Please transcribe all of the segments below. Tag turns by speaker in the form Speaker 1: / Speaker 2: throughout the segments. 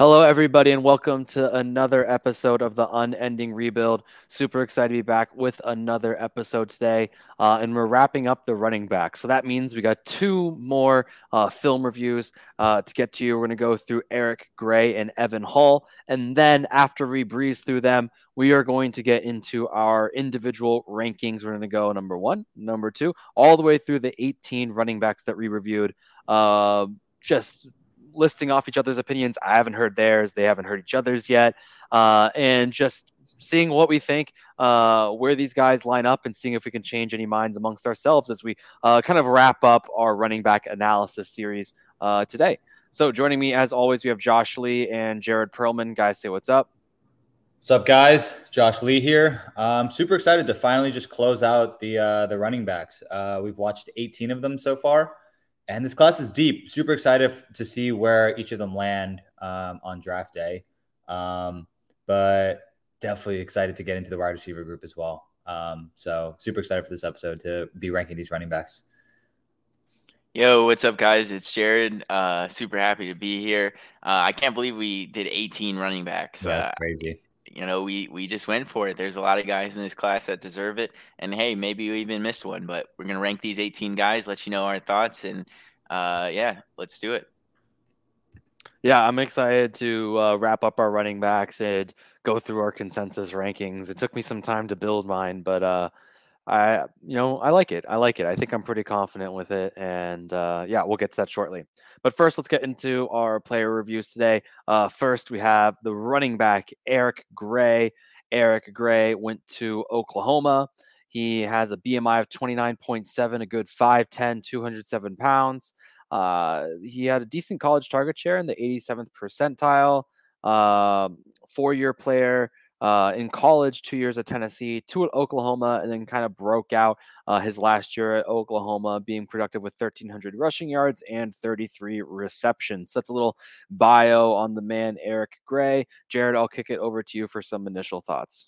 Speaker 1: Hello, everybody, and welcome to another episode of the Unending Rebuild. Super excited to be back with another episode today, uh, and we're wrapping up the running back. So that means we got two more uh, film reviews uh, to get to you. We're going to go through Eric Gray and Evan Hull, and then after we breeze through them, we are going to get into our individual rankings. We're going to go number one, number two, all the way through the 18 running backs that we reviewed. Uh, just listing off each other's opinions. I haven't heard theirs. They haven't heard each other's yet. Uh, and just seeing what we think, uh, where these guys line up, and seeing if we can change any minds amongst ourselves as we uh, kind of wrap up our running back analysis series uh, today. So, joining me as always, we have Josh Lee and Jared Perlman. Guys, say what's up.
Speaker 2: What's up, guys? Josh Lee here. I'm super excited to finally just close out the uh, the running backs. Uh, we've watched 18 of them so far. And this class is deep. Super excited to see where each of them land um, on draft day. Um, but definitely excited to get into the wide receiver group as well. Um, so super excited for this episode to be ranking these running backs.
Speaker 3: Yo, what's up, guys? It's Jared. Uh, super happy to be here. Uh, I can't believe we did 18 running backs.
Speaker 2: Yeah,
Speaker 3: uh,
Speaker 2: crazy
Speaker 3: you know, we we just went for it. There's a lot of guys in this class that deserve it, and hey, maybe we even missed one, but we're gonna rank these 18 guys, let you know our thoughts, and uh, yeah, let's do it.
Speaker 1: Yeah, I'm excited to uh, wrap up our running backs and go through our consensus rankings. It took me some time to build mine, but uh, I, you know, I like it. I like it. I think I'm pretty confident with it, and uh, yeah, we'll get to that shortly. But first, let's get into our player reviews today. Uh, first, we have the running back Eric Gray. Eric Gray went to Oklahoma. He has a BMI of 29.7, a good 5'10, 207 pounds. Uh, he had a decent college target share in the 87th percentile. Uh, four year player, uh, in college, two years at Tennessee, two at Oklahoma, and then kind of broke out uh, his last year at Oklahoma, being productive with 1,300 rushing yards and 33 receptions. So that's a little bio on the man, Eric Gray. Jared, I'll kick it over to you for some initial thoughts.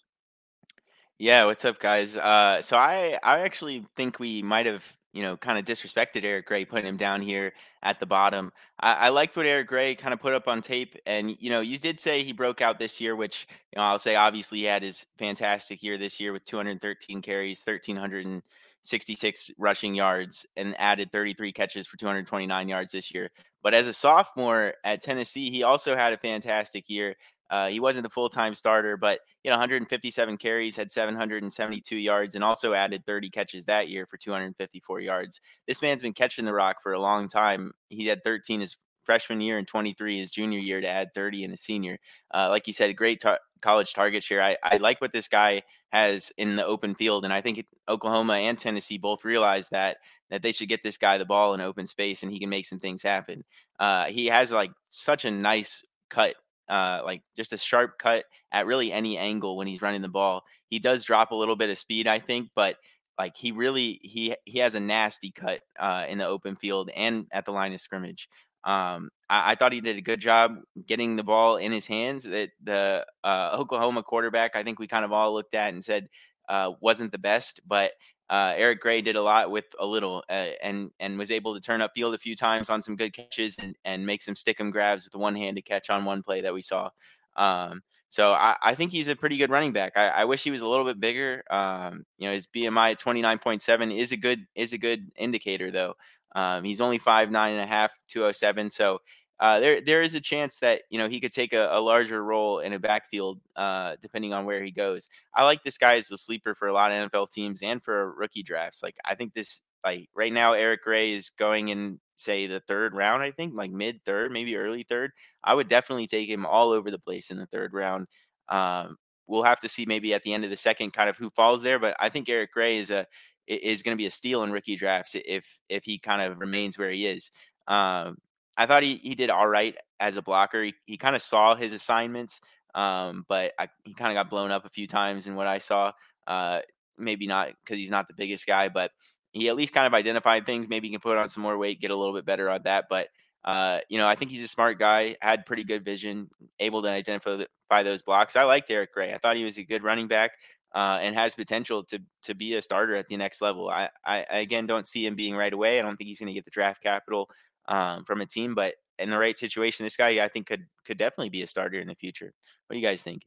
Speaker 3: Yeah, what's up, guys? Uh, so I I actually think we might have you know, kind of disrespected Eric Gray, putting him down here at the bottom. I, I liked what Eric Gray kind of put up on tape. And, you know, you did say he broke out this year, which, you know, I'll say obviously he had his fantastic year this year with 213 carries, 1,366 rushing yards, and added 33 catches for 229 yards this year. But as a sophomore at Tennessee, he also had a fantastic year. Uh, he wasn't the full time starter, but you know, 157 carries, had 772 yards, and also added 30 catches that year for 254 yards. This man's been catching the rock for a long time. He had 13 his freshman year and 23 his junior year to add 30 in his senior. Uh, like you said, great tar- college target share. I, I like what this guy has in the open field, and I think Oklahoma and Tennessee both realize that that they should get this guy the ball in open space and he can make some things happen. Uh, he has like such a nice cut uh, like just a sharp cut at really any angle when he's running the ball. He does drop a little bit of speed, I think, but like he really he he has a nasty cut uh, in the open field and at the line of scrimmage. Um, I, I, thought he did a good job getting the ball in his hands. That the uh, Oklahoma quarterback, I think we kind of all looked at and said uh, wasn't the best, but uh, Eric Gray did a lot with a little, uh, and and was able to turn up field a few times on some good catches and and make some stick 'em grabs with one handed catch on one play that we saw. Um, so I, I, think he's a pretty good running back. I, I wish he was a little bit bigger. Um, you know, his BMI at twenty nine point seven is a good is a good indicator though. Um, he's only five nine and a half, two oh seven. So uh, there there is a chance that you know he could take a, a larger role in a backfield uh, depending on where he goes. I like this guy as a sleeper for a lot of NFL teams and for rookie drafts. Like I think this like right now Eric Gray is going in say the third round. I think like mid third, maybe early third. I would definitely take him all over the place in the third round. Um, we'll have to see maybe at the end of the second kind of who falls there, but I think Eric Gray is a is going to be a steal in rookie drafts if if he kind of remains where he is. Um, I thought he, he did all right as a blocker. He, he kind of saw his assignments, um, but I, he kind of got blown up a few times in what I saw. Uh, maybe not because he's not the biggest guy, but he at least kind of identified things. Maybe he can put on some more weight, get a little bit better on that. But uh, you know, I think he's a smart guy, had pretty good vision, able to identify those blocks. I liked Eric Gray. I thought he was a good running back. Uh, and has potential to to be a starter at the next level. I, I again don't see him being right away. I don't think he's going to get the draft capital um, from a team, but in the right situation, this guy I think could could definitely be a starter in the future. What do you guys think?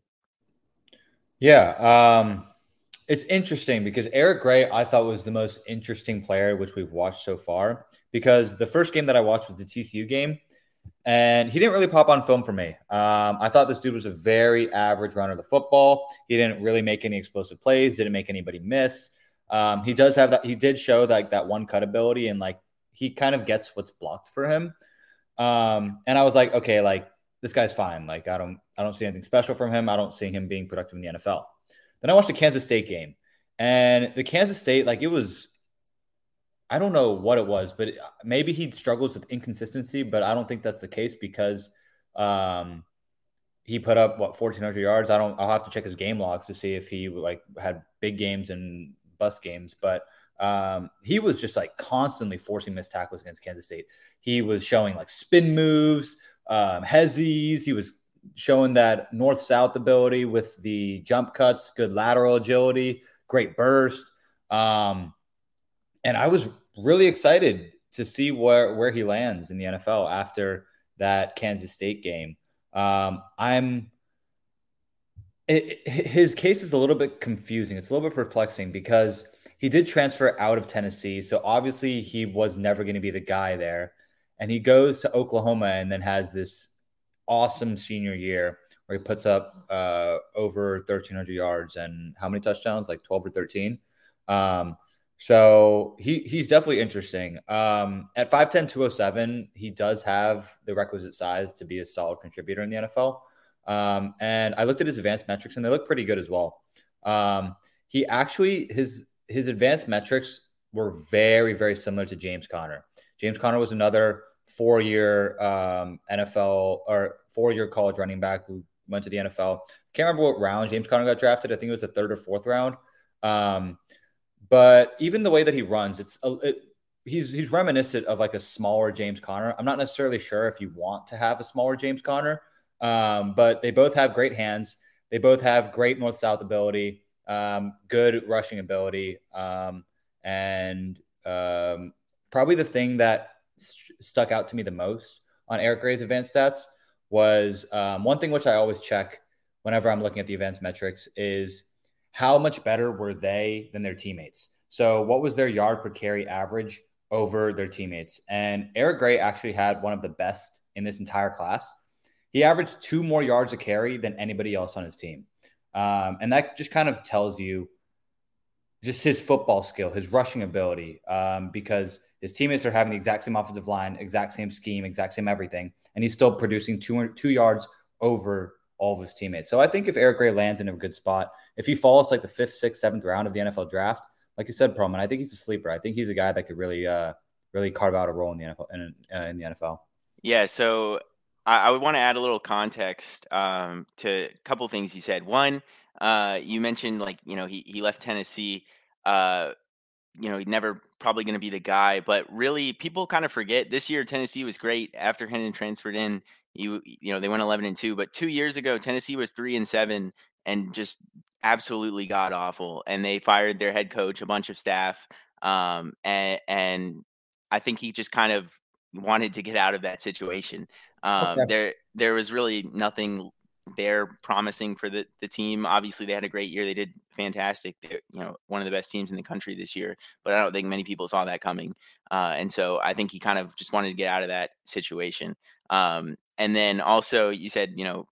Speaker 2: Yeah, um, it's interesting because Eric Gray I thought was the most interesting player which we've watched so far because the first game that I watched was the TCU game and he didn't really pop on film for me. Um, I thought this dude was a very average runner of the football. He didn't really make any explosive plays, didn't make anybody miss. Um, he does have that. He did show like that one cut ability, and like he kind of gets what's blocked for him. Um, and I was like, okay, like this guy's fine. Like I don't, I don't see anything special from him. I don't see him being productive in the NFL. Then I watched the Kansas State game, and the Kansas State, like it was I don't know what it was, but maybe he struggles with inconsistency, but I don't think that's the case because um, he put up what 1400 yards. I don't I'll have to check his game logs to see if he like had big games and bust games, but um, he was just like constantly forcing missed tackles against Kansas State. He was showing like spin moves, um. He was showing that north south ability with the jump cuts, good lateral agility, great burst. Um, and I was really excited to see where where he lands in the NFL after that Kansas State game. Um, I'm it, his case is a little bit confusing. It's a little bit perplexing because he did transfer out of Tennessee, so obviously he was never going to be the guy there. And he goes to Oklahoma and then has this awesome senior year where he puts up uh, over 1,300 yards and how many touchdowns? Like 12 or 13. Um, so he he's definitely interesting. Um, at 5'10, 207, he does have the requisite size to be a solid contributor in the NFL. Um, and I looked at his advanced metrics and they look pretty good as well. Um, he actually his his advanced metrics were very, very similar to James Conner. James Conner was another four-year um, NFL or four-year college running back who went to the NFL. Can't remember what round James Conner got drafted. I think it was the third or fourth round. Um, but even the way that he runs, it's a, it, he's he's reminiscent of like a smaller James Conner. I'm not necessarily sure if you want to have a smaller James Conner, um, but they both have great hands. They both have great north south ability, um, good rushing ability, um, and um, probably the thing that st- stuck out to me the most on Eric Gray's advanced stats was um, one thing which I always check whenever I'm looking at the advanced metrics is how much better were they than their teammates? So, what was their yard per carry average over their teammates? And Eric Gray actually had one of the best in this entire class. He averaged two more yards a carry than anybody else on his team. Um, and that just kind of tells you just his football skill, his rushing ability, um, because his teammates are having the exact same offensive line, exact same scheme, exact same everything, and he's still producing two, two yards over all of his teammates. So I think if Eric Gray lands in a good spot, if he falls like the fifth, sixth, seventh round of the NFL draft, like you said, Perlman, I think he's a sleeper. I think he's a guy that could really, uh, really carve out a role in the NFL. In, uh, in the NFL.
Speaker 3: Yeah. So I, I would want to add a little context um, to a couple things you said. One, uh, you mentioned like you know he he left Tennessee. Uh, you know, he's never probably going to be the guy, but really people kind of forget this year Tennessee was great after Hendon transferred in. You you know, they went 11 and 2, but 2 years ago Tennessee was 3 and 7 and just absolutely god awful and they fired their head coach, a bunch of staff. Um and and I think he just kind of wanted to get out of that situation. Um okay. there there was really nothing they're promising for the, the team. Obviously, they had a great year. They did fantastic. They're, you know, one of the best teams in the country this year. But I don't think many people saw that coming. Uh, and so I think he kind of just wanted to get out of that situation. Um, and then also, you said, you know,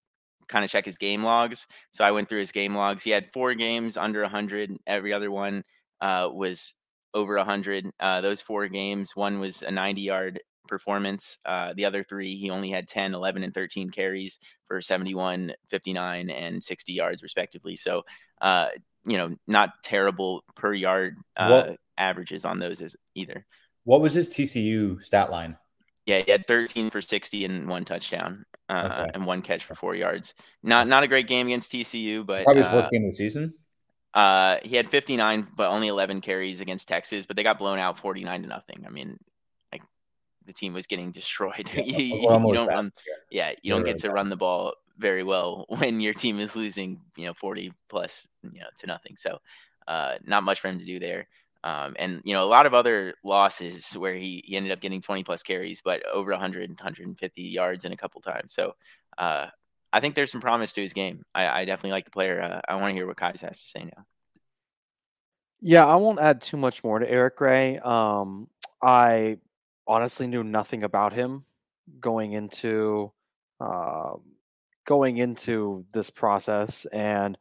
Speaker 3: kind of check his game logs. So I went through his game logs. He had four games under 100. Every other one uh, was over 100. Uh, those four games, one was a 90 yard performance. Uh, the other three, he only had 10, 11, and 13 carries for 71, 59, and 60 yards, respectively. So, uh, you know, not terrible per yard uh, averages on those as either.
Speaker 2: What was his TCU stat line?
Speaker 3: Yeah, he had 13 for 60 and one touchdown uh, okay. and one catch for four yards. Not not a great game against TCU, but
Speaker 2: probably his worst uh, game of the season.
Speaker 3: Uh, he had 59, but only 11 carries against Texas, but they got blown out 49 to nothing. I mean, the team was getting destroyed. Yeah, you, you, don't run, yeah, you don't get to run the ball very well when your team is losing, you know, 40 plus, you know, to nothing. So, uh, not much for him to do there. Um, and you know, a lot of other losses where he, he ended up getting 20 plus carries, but over 100, 150 yards in a couple times. So uh, I think there's some promise to his game. I, I definitely like the player. Uh, I want to hear what Kais has to say now.
Speaker 1: Yeah, I won't add too much more to Eric Gray. Um, I honestly knew nothing about him going into uh, going into this process, and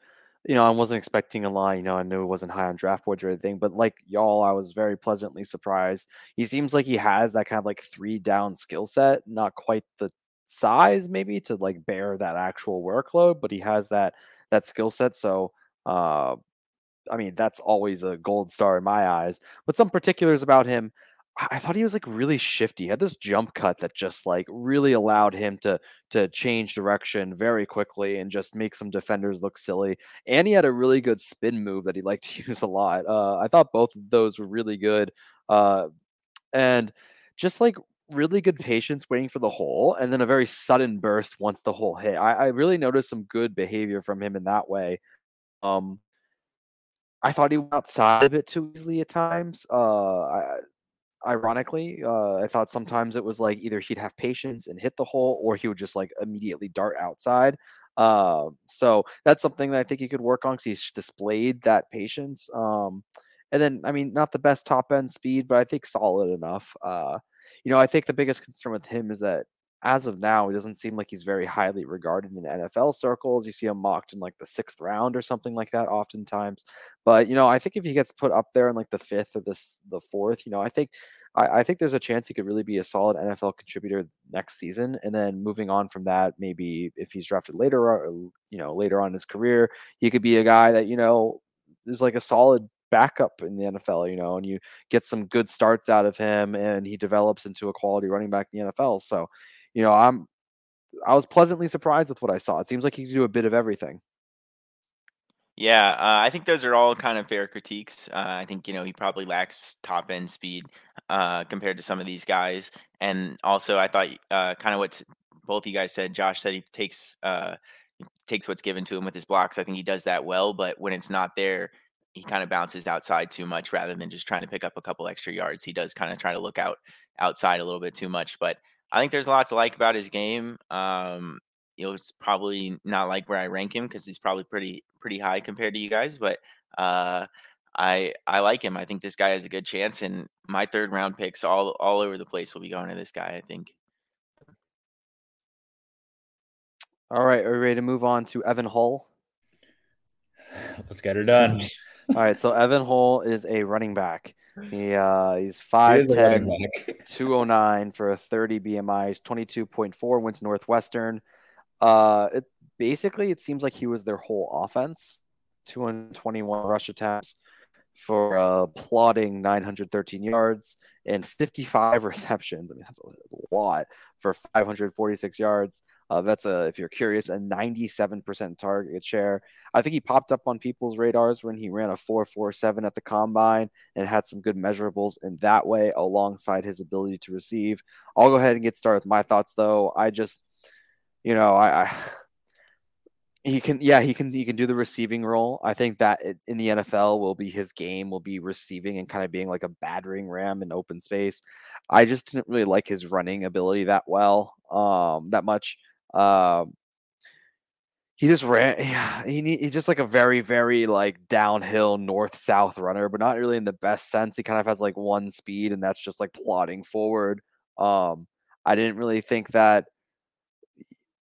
Speaker 1: you know, I wasn't expecting a lot. You know, I knew it wasn't high on draft boards or anything, but like y'all, I was very pleasantly surprised. He seems like he has that kind of like three down skill set, not quite the size maybe to like bear that actual workload, but he has that that skill set. So uh, I mean, that's always a gold star in my eyes. But some particulars about him, I thought he was like really shifty. He had this jump cut that just like really allowed him to to change direction very quickly and just make some defenders look silly. And he had a really good spin move that he liked to use a lot. Uh, I thought both of those were really good. Uh, and just like really good patience waiting for the hole and then a very sudden burst once the hole hit. I, I really noticed some good behavior from him in that way. Um, I thought he went outside a bit too easily at times. Uh, I, ironically, uh, I thought sometimes it was like either he'd have patience and hit the hole, or he would just like immediately dart outside. Uh, so that's something that I think he could work on because he's displayed that patience. Um, and then, I mean, not the best top end speed, but I think solid enough. Uh, you know, I think the biggest concern with him is that as of now, he doesn't seem like he's very highly regarded in NFL circles. You see him mocked in like the sixth round or something like that, oftentimes. But you know, I think if he gets put up there in like the fifth or this the fourth, you know, I think I, I think there's a chance he could really be a solid NFL contributor next season. And then moving on from that, maybe if he's drafted later, or, you know, later on in his career, he could be a guy that you know is like a solid backup in the NFL, you know, and you get some good starts out of him and he develops into a quality running back in the NFL. So, you know, I'm I was pleasantly surprised with what I saw. It seems like he can do a bit of everything.
Speaker 3: Yeah, uh, I think those are all kind of fair critiques. Uh, I think you know he probably lacks top end speed uh, compared to some of these guys, and also I thought uh, kind of what both you guys said. Josh said he takes uh, takes what's given to him with his blocks. I think he does that well, but when it's not there, he kind of bounces outside too much rather than just trying to pick up a couple extra yards. He does kind of try to look out outside a little bit too much, but I think there's a lot to like about his game. Um, you know, it's probably not like where I rank him because he's probably pretty pretty high compared to you guys, but uh, I I like him. I think this guy has a good chance, and my third round picks all all over the place will be going to this guy. I think.
Speaker 1: All right, are we ready to move on to Evan Hull?
Speaker 2: Let's get her done.
Speaker 1: all right, so Evan Hull is a running back. He uh he's 5'10, 209 for a 30 BMI. He's 22.4 wins Northwestern. Uh it basically it seems like he was their whole offense. 221 rush attempts for a plodding 913 yards and 55 receptions. I mean, that's a lot for 546 yards. Uh, that's a, if you're curious, a 97% target share. I think he popped up on people's radars when he ran a 4.47 at the combine and had some good measurables in that way, alongside his ability to receive. I'll go ahead and get started with my thoughts, though. I just, you know, I, I he can yeah he can he can do the receiving role i think that in the nfl will be his game will be receiving and kind of being like a battering ram in open space i just didn't really like his running ability that well um that much um, he just ran. He he's just like a very very like downhill north south runner, but not really in the best sense. He kind of has like one speed, and that's just like plodding forward. Um, I didn't really think that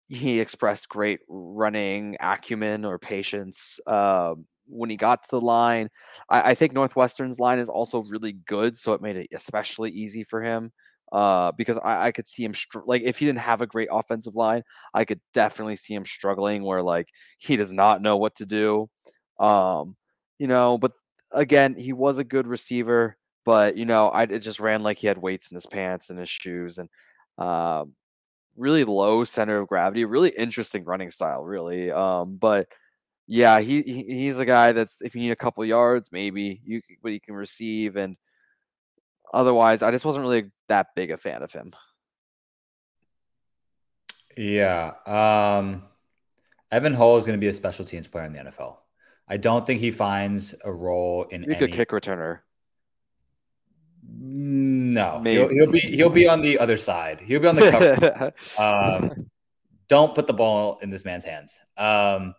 Speaker 1: he expressed great running acumen or patience um, when he got to the line. I, I, think Northwestern's line is also really good, so it made it especially easy for him uh, because I, I, could see him str- like if he didn't have a great offensive line, I could definitely see him struggling where like he does not know what to do. Um, you know, but again, he was a good receiver, but you know, I it just ran like he had weights in his pants and his shoes and um, really low center of gravity, really interesting running style, really. Um, but yeah, he, he he's a guy that's if you need a couple yards, maybe you but he can receive and Otherwise, I just wasn't really that big a fan of him.
Speaker 2: Yeah. Um, Evan Hull is going to be a special teams player in the NFL. I don't think he finds a role in He's
Speaker 1: a good kick returner.
Speaker 2: No, he'll, he'll, be he'll be on the other side. He'll be on the cover. um, don't put the ball in this man's hands. Um,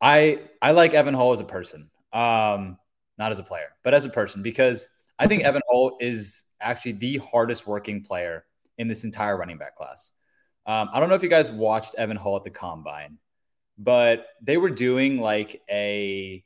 Speaker 2: I I like Evan Hull as a person, um, not as a player, but as a person because I think Evan Hull is actually the hardest working player in this entire running back class. Um, I don't know if you guys watched Evan Hull at the combine, but they were doing like a,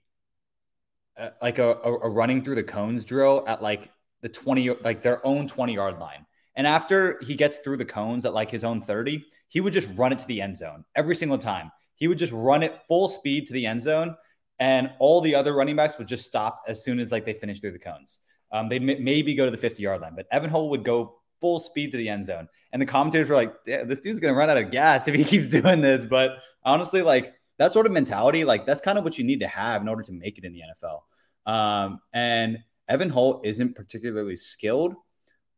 Speaker 2: a like a, a running through the cones drill at like the 20 like their own 20 yard line. And after he gets through the cones at like his own 30, he would just run it to the end zone every single time. He would just run it full speed to the end zone, and all the other running backs would just stop as soon as like they finish through the cones. Um, they maybe go to the 50 yard line, but Evan Hull would go full speed to the end zone. And the commentators were like, this dude's going to run out of gas if he keeps doing this. But honestly, like that sort of mentality, like that's kind of what you need to have in order to make it in the NFL. Um, and Evan Hull isn't particularly skilled,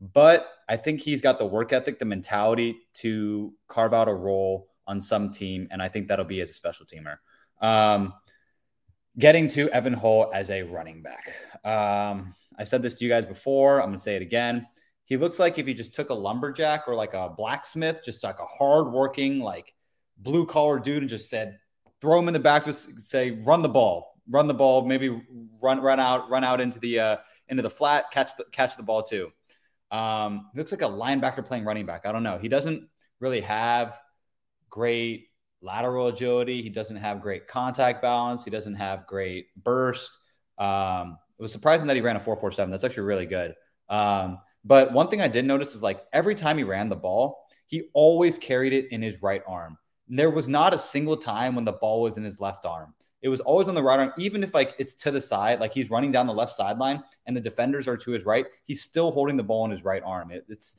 Speaker 2: but I think he's got the work ethic, the mentality to carve out a role on some team. And I think that'll be as a special teamer. Um, getting to Evan Hull as a running back. Um, I said this to you guys before. I'm going to say it again. He looks like if he just took a lumberjack or like a blacksmith, just like a hardworking, like blue collar dude, and just said, throw him in the back, just say, run the ball, run the ball, maybe run run out, run out into the uh, into the flat, catch the catch the ball too. Um, he looks like a linebacker playing running back. I don't know. He doesn't really have great lateral agility. He doesn't have great contact balance. He doesn't have great burst. Um, it was surprising that he ran a 447. That's actually really good. Um, but one thing I did notice is like every time he ran the ball, he always carried it in his right arm. And there was not a single time when the ball was in his left arm. It was always on the right arm, even if like it's to the side, like he's running down the left sideline and the defenders are to his right, he's still holding the ball in his right arm. It, it's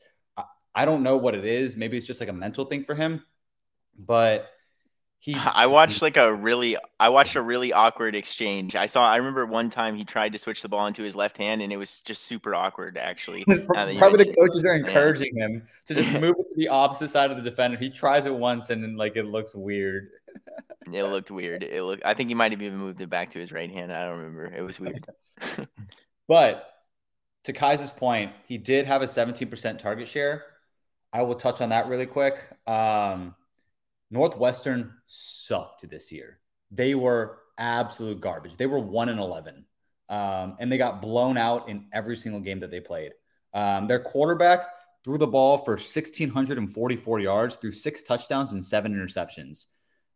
Speaker 2: I don't know what it is. Maybe it's just like a mental thing for him, but
Speaker 3: he I watched like a really I watched a really awkward exchange. I saw I remember one time he tried to switch the ball into his left hand and it was just super awkward actually.
Speaker 2: Probably the coaches are encouraging yeah. him to just move it to the opposite side of the defender. He tries it once and then like it looks weird.
Speaker 3: it looked weird. It looked I think he might have even moved it back to his right hand. I don't remember. It was weird.
Speaker 2: but to Kai's point, he did have a 17% target share. I will touch on that really quick. Um, Northwestern sucked this year. They were absolute garbage. They were one and eleven, um, and they got blown out in every single game that they played. Um, their quarterback threw the ball for 1,644 yards, threw six touchdowns and seven interceptions.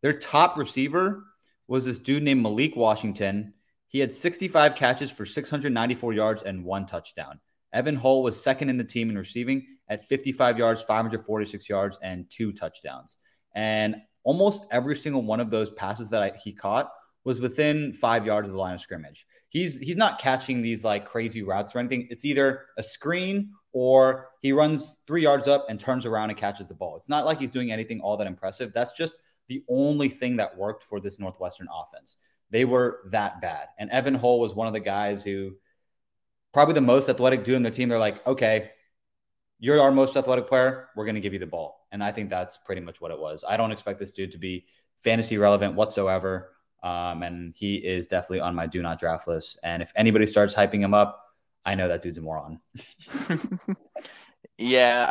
Speaker 2: Their top receiver was this dude named Malik Washington. He had 65 catches for 694 yards and one touchdown. Evan Hull was second in the team in receiving at 55 yards, 546 yards, and two touchdowns. And almost every single one of those passes that I, he caught was within five yards of the line of scrimmage. He's he's not catching these like crazy routes or anything. It's either a screen or he runs three yards up and turns around and catches the ball. It's not like he's doing anything all that impressive. That's just the only thing that worked for this Northwestern offense. They were that bad. And Evan Hull was one of the guys who probably the most athletic dude on their team. They're like, okay, you're our most athletic player. We're going to give you the ball. And I think that's pretty much what it was. I don't expect this dude to be fantasy relevant whatsoever. Um, and he is definitely on my do not draft list. And if anybody starts hyping him up, I know that dude's a moron.
Speaker 3: yeah.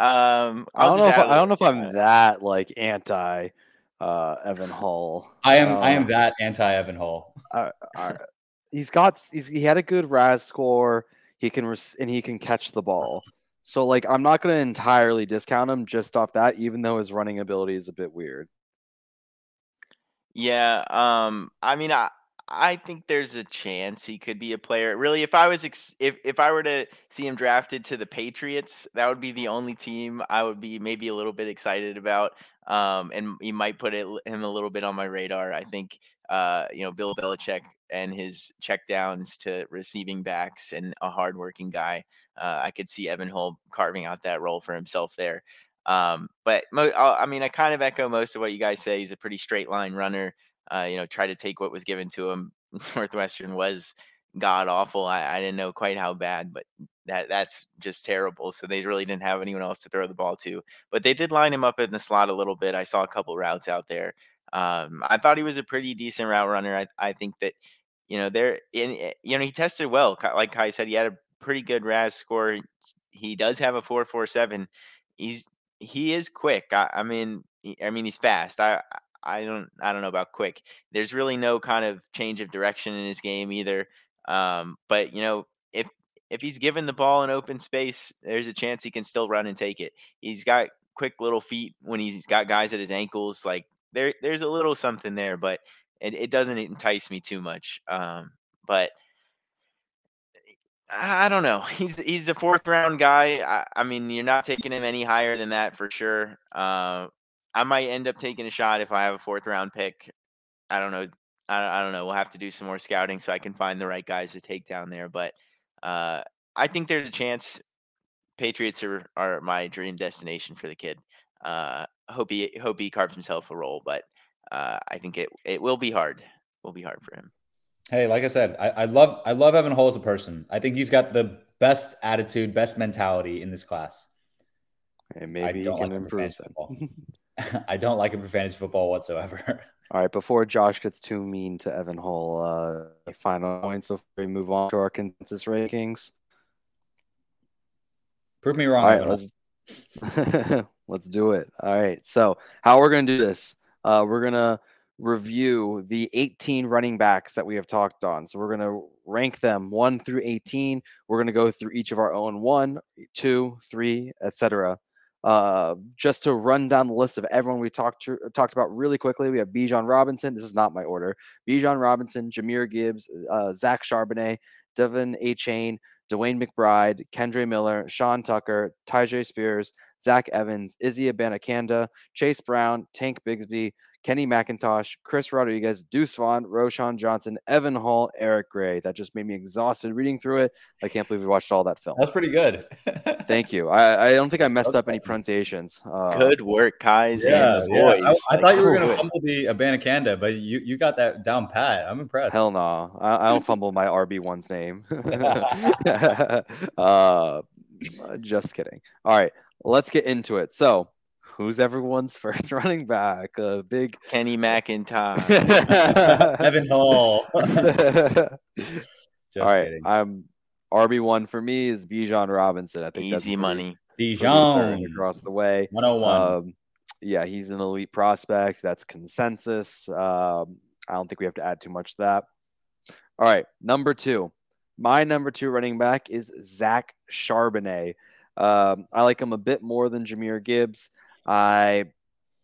Speaker 3: Um,
Speaker 1: I don't know. If, I don't know if I'm that like anti uh, Evan Hull.
Speaker 2: I am. I am uh, that anti Evan Hull. Uh,
Speaker 1: uh, he's got. He's, he had a good RAS score. He can res- and he can catch the ball. So like I'm not going to entirely discount him just off that, even though his running ability is a bit weird.
Speaker 3: Yeah, um, I mean, I I think there's a chance he could be a player. Really, if I was ex- if if I were to see him drafted to the Patriots, that would be the only team I would be maybe a little bit excited about. Um, and he might put it, him a little bit on my radar. I think uh, you know, Bill Belichick and his checkdowns to receiving backs and a hardworking guy. Uh, I could see Evan Hull carving out that role for himself there. Um, but mo- I mean, I kind of echo most of what you guys say. He's a pretty straight line runner. Uh, you know, try to take what was given to him. Northwestern was god awful. I, I didn't know quite how bad, but that that's just terrible. So they really didn't have anyone else to throw the ball to. But they did line him up in the slot a little bit. I saw a couple routes out there. Um, I thought he was a pretty decent route runner. I, I think that, you know, there in, eh, you know, he tested well. Like Kai said, he had a pretty good RAS score. He does have a four four seven. He's he is quick. I, I mean, he, I mean he's fast. I I don't I don't know about quick. There's really no kind of change of direction in his game either. Um, but you know, if if he's given the ball in open space, there's a chance he can still run and take it. He's got quick little feet when he's got guys at his ankles. Like there there's a little something there, but it, it doesn't entice me too much. Um, but I don't know. He's he's a fourth round guy. I, I, mean, you're not taking him any higher than that for sure. Uh, I might end up taking a shot if I have a fourth round pick. I don't know. I, I don't know. We'll have to do some more scouting so I can find the right guys to take down there. But uh, I think there's a chance. Patriots are, are my dream destination for the kid. Uh, hope he hope he carves himself a role, but uh, I think it it will be hard. Will be hard for him.
Speaker 2: Hey, like I said, I, I love I love Evan Hull as a person. I think he's got the best attitude, best mentality in this class.
Speaker 1: And maybe he can like improve
Speaker 2: I don't like him for fantasy football whatsoever.
Speaker 1: All right, before Josh gets too mean to Evan Hull, uh, final points before we move on to our consensus rankings.
Speaker 2: Prove me wrong.
Speaker 1: All right, let's, let's do it. All right, so how we're gonna do this? Uh, we're gonna review the 18 running backs that we have talked on. So we're going to rank them 1 through 18. We're going to go through each of our own 1, 2, 3, etc. Uh, just to run down the list of everyone we talked to, talked about really quickly, we have Bijan Robinson. This is not my order. Bijan Robinson, Jahmyr Gibbs, uh, Zach Charbonnet, De'Von Achane, DeWayne McBride, Kendre Miller, Sean Tucker, Tyjae Spears, Zach Evans, Izzy Abanikanda, Chase Brown, Tank Bigsby, Kenny McIntosh, Chris Rodriguez, Deuce Vaughn, Roschon Johnson, Evan Hull, Eric Gray. That just made me exhausted reading through it. I can't believe we watched all that film.
Speaker 2: That's pretty good.
Speaker 1: Thank you. I, I don't think I messed okay. up any pronunciations.
Speaker 3: Uh, good work, guys yeah, and boys.
Speaker 2: Yeah. I, I thought you were going to fumble the Abanikanda, but you, you got that down pat. I'm impressed.
Speaker 1: Hell no. I, I don't fumble my RB1's name. uh, just kidding. All right, let's get into it. So, who's everyone's first running back? A uh, big
Speaker 3: Kenny McIntosh,
Speaker 2: Evan Hull.
Speaker 1: All right, kidding. I'm RB one for me is Bijan Robinson. I think
Speaker 3: easy money.
Speaker 2: Bijan
Speaker 1: across the way.
Speaker 2: 101. Um,
Speaker 1: yeah, he's an elite prospect. That's consensus. Um, I don't think we have to add too much to that. All right, number two. My number two running back is Zach Charbonnet. Um, I like him a bit more than Jahmyr Gibbs. I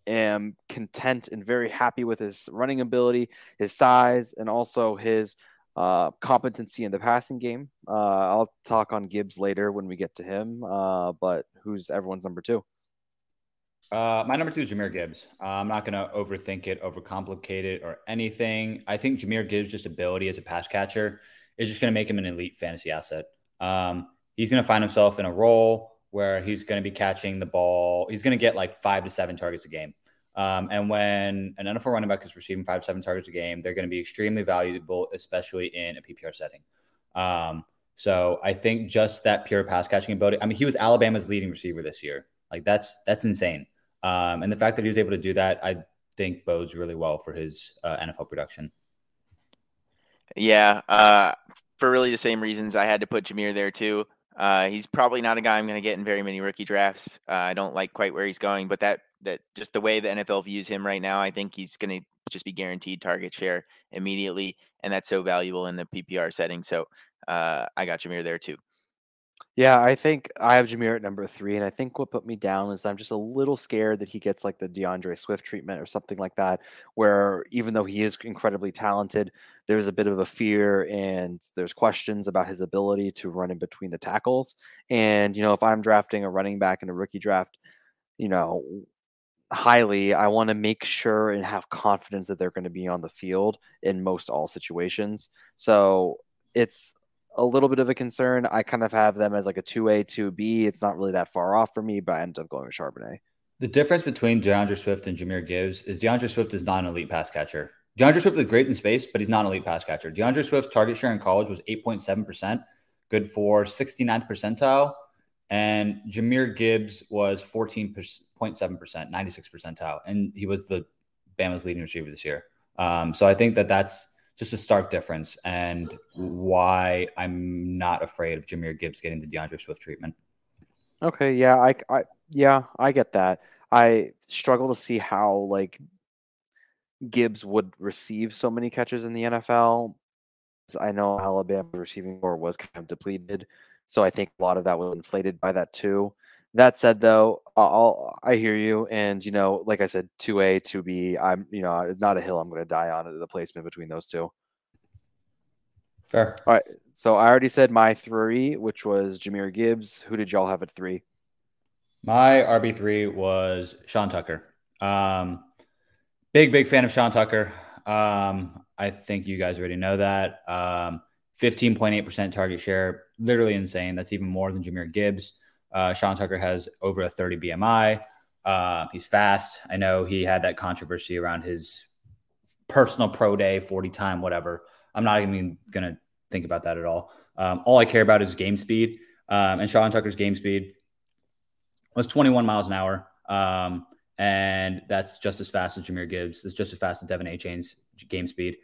Speaker 1: am content and very happy with his running ability, his size, and also his uh, competency in the passing game. Uh, I'll talk on Gibbs later when we get to him. Uh, but who's everyone's number two?
Speaker 2: Uh, my number two is Jahmyr Gibbs. Uh, I'm not going to overthink it, overcomplicate it, or anything. I think Jahmyr Gibbs' just ability as a pass catcher is just going to make him an elite fantasy asset. Um, he's going to find himself in a role where he's going to be catching the ball. He's going to get like five to seven targets a game. Um, and when an NFL running back is receiving five to seven targets a game, they're going to be extremely valuable, especially in a PPR setting. Um, so I think just that pure pass catching ability. I mean, he was Alabama's leading receiver this year. Like that's that's insane. Um, and the fact that he was able to do that, I think bodes really well for his uh, NFL production.
Speaker 3: Yeah, uh, for really the same reasons, I had to put Jahmyr there too. Uh, he's probably not a guy I'm going to get in very many rookie drafts. Uh, I don't like quite where he's going, but that that just the way the NFL views him right now, I think he's going to just be guaranteed target share immediately, and that's so valuable in the PPR setting. So uh, I got Jahmyr there too.
Speaker 1: Yeah, I think I have Jahmyr at number three, and I think what put me down is I'm just a little scared that he gets like the D'Andre Swift treatment or something like that, where even though he is incredibly talented, there's a bit of a fear and there's questions about his ability to run in between the tackles. And you know, if I'm drafting a running back in a rookie draft, you know, highly, I want to make sure and have confidence that they're going to be on the field in most all situations. So it's a little bit of a concern. I kind of have them as like a 2A, 2B. It's not really that far off for me, but I ended up going with Charbonnet.
Speaker 2: The difference between D'Andre Swift and Jahmyr Gibbs is D'Andre Swift is not an elite pass catcher. D'Andre Swift is great in space, but he's not an elite pass catcher. D'Andre Swift's target share in college was 8.7%, good for 69th percentile. And Jahmyr Gibbs was 14.7%, 96th percentile. And he was the Bama's leading receiver this year. Um, so I think that that's just a stark difference and why I'm not afraid of Jahmyr Gibbs getting the D'Andre Swift treatment.
Speaker 1: Okay, yeah, I, I yeah, I get that. I struggle to see how like Gibbs would receive so many catches in the NFL. I know Alabama's receiving core was kind of depleted, so I think a lot of that was inflated by that too. That said, though, I'll I hear you, and you know, like I said, two A, two B. I'm you know not a hill I'm going to die on the placement between those two.
Speaker 2: Fair.
Speaker 1: All right. So I already said my three, which was Jahmyr Gibbs. Who did y'all have at three?
Speaker 2: My RB three was Sean Tucker. Um, big big fan of Sean Tucker. Um, I think you guys already know that. Um, 15.8% target share, literally insane. That's even more than Jahmyr Gibbs. Uh, Sean Tucker has over a 30 BMI. Uh, he's fast. I know he had that controversy around his personal pro day, 40 time, whatever. I'm not even going to think about that at all. Um, all I care about is game speed. Um, and Sean Tucker's game speed was 21 miles an hour. Um, and that's just as fast as Jahmyr Gibbs. It's just as fast as De'Von Achane's game speed.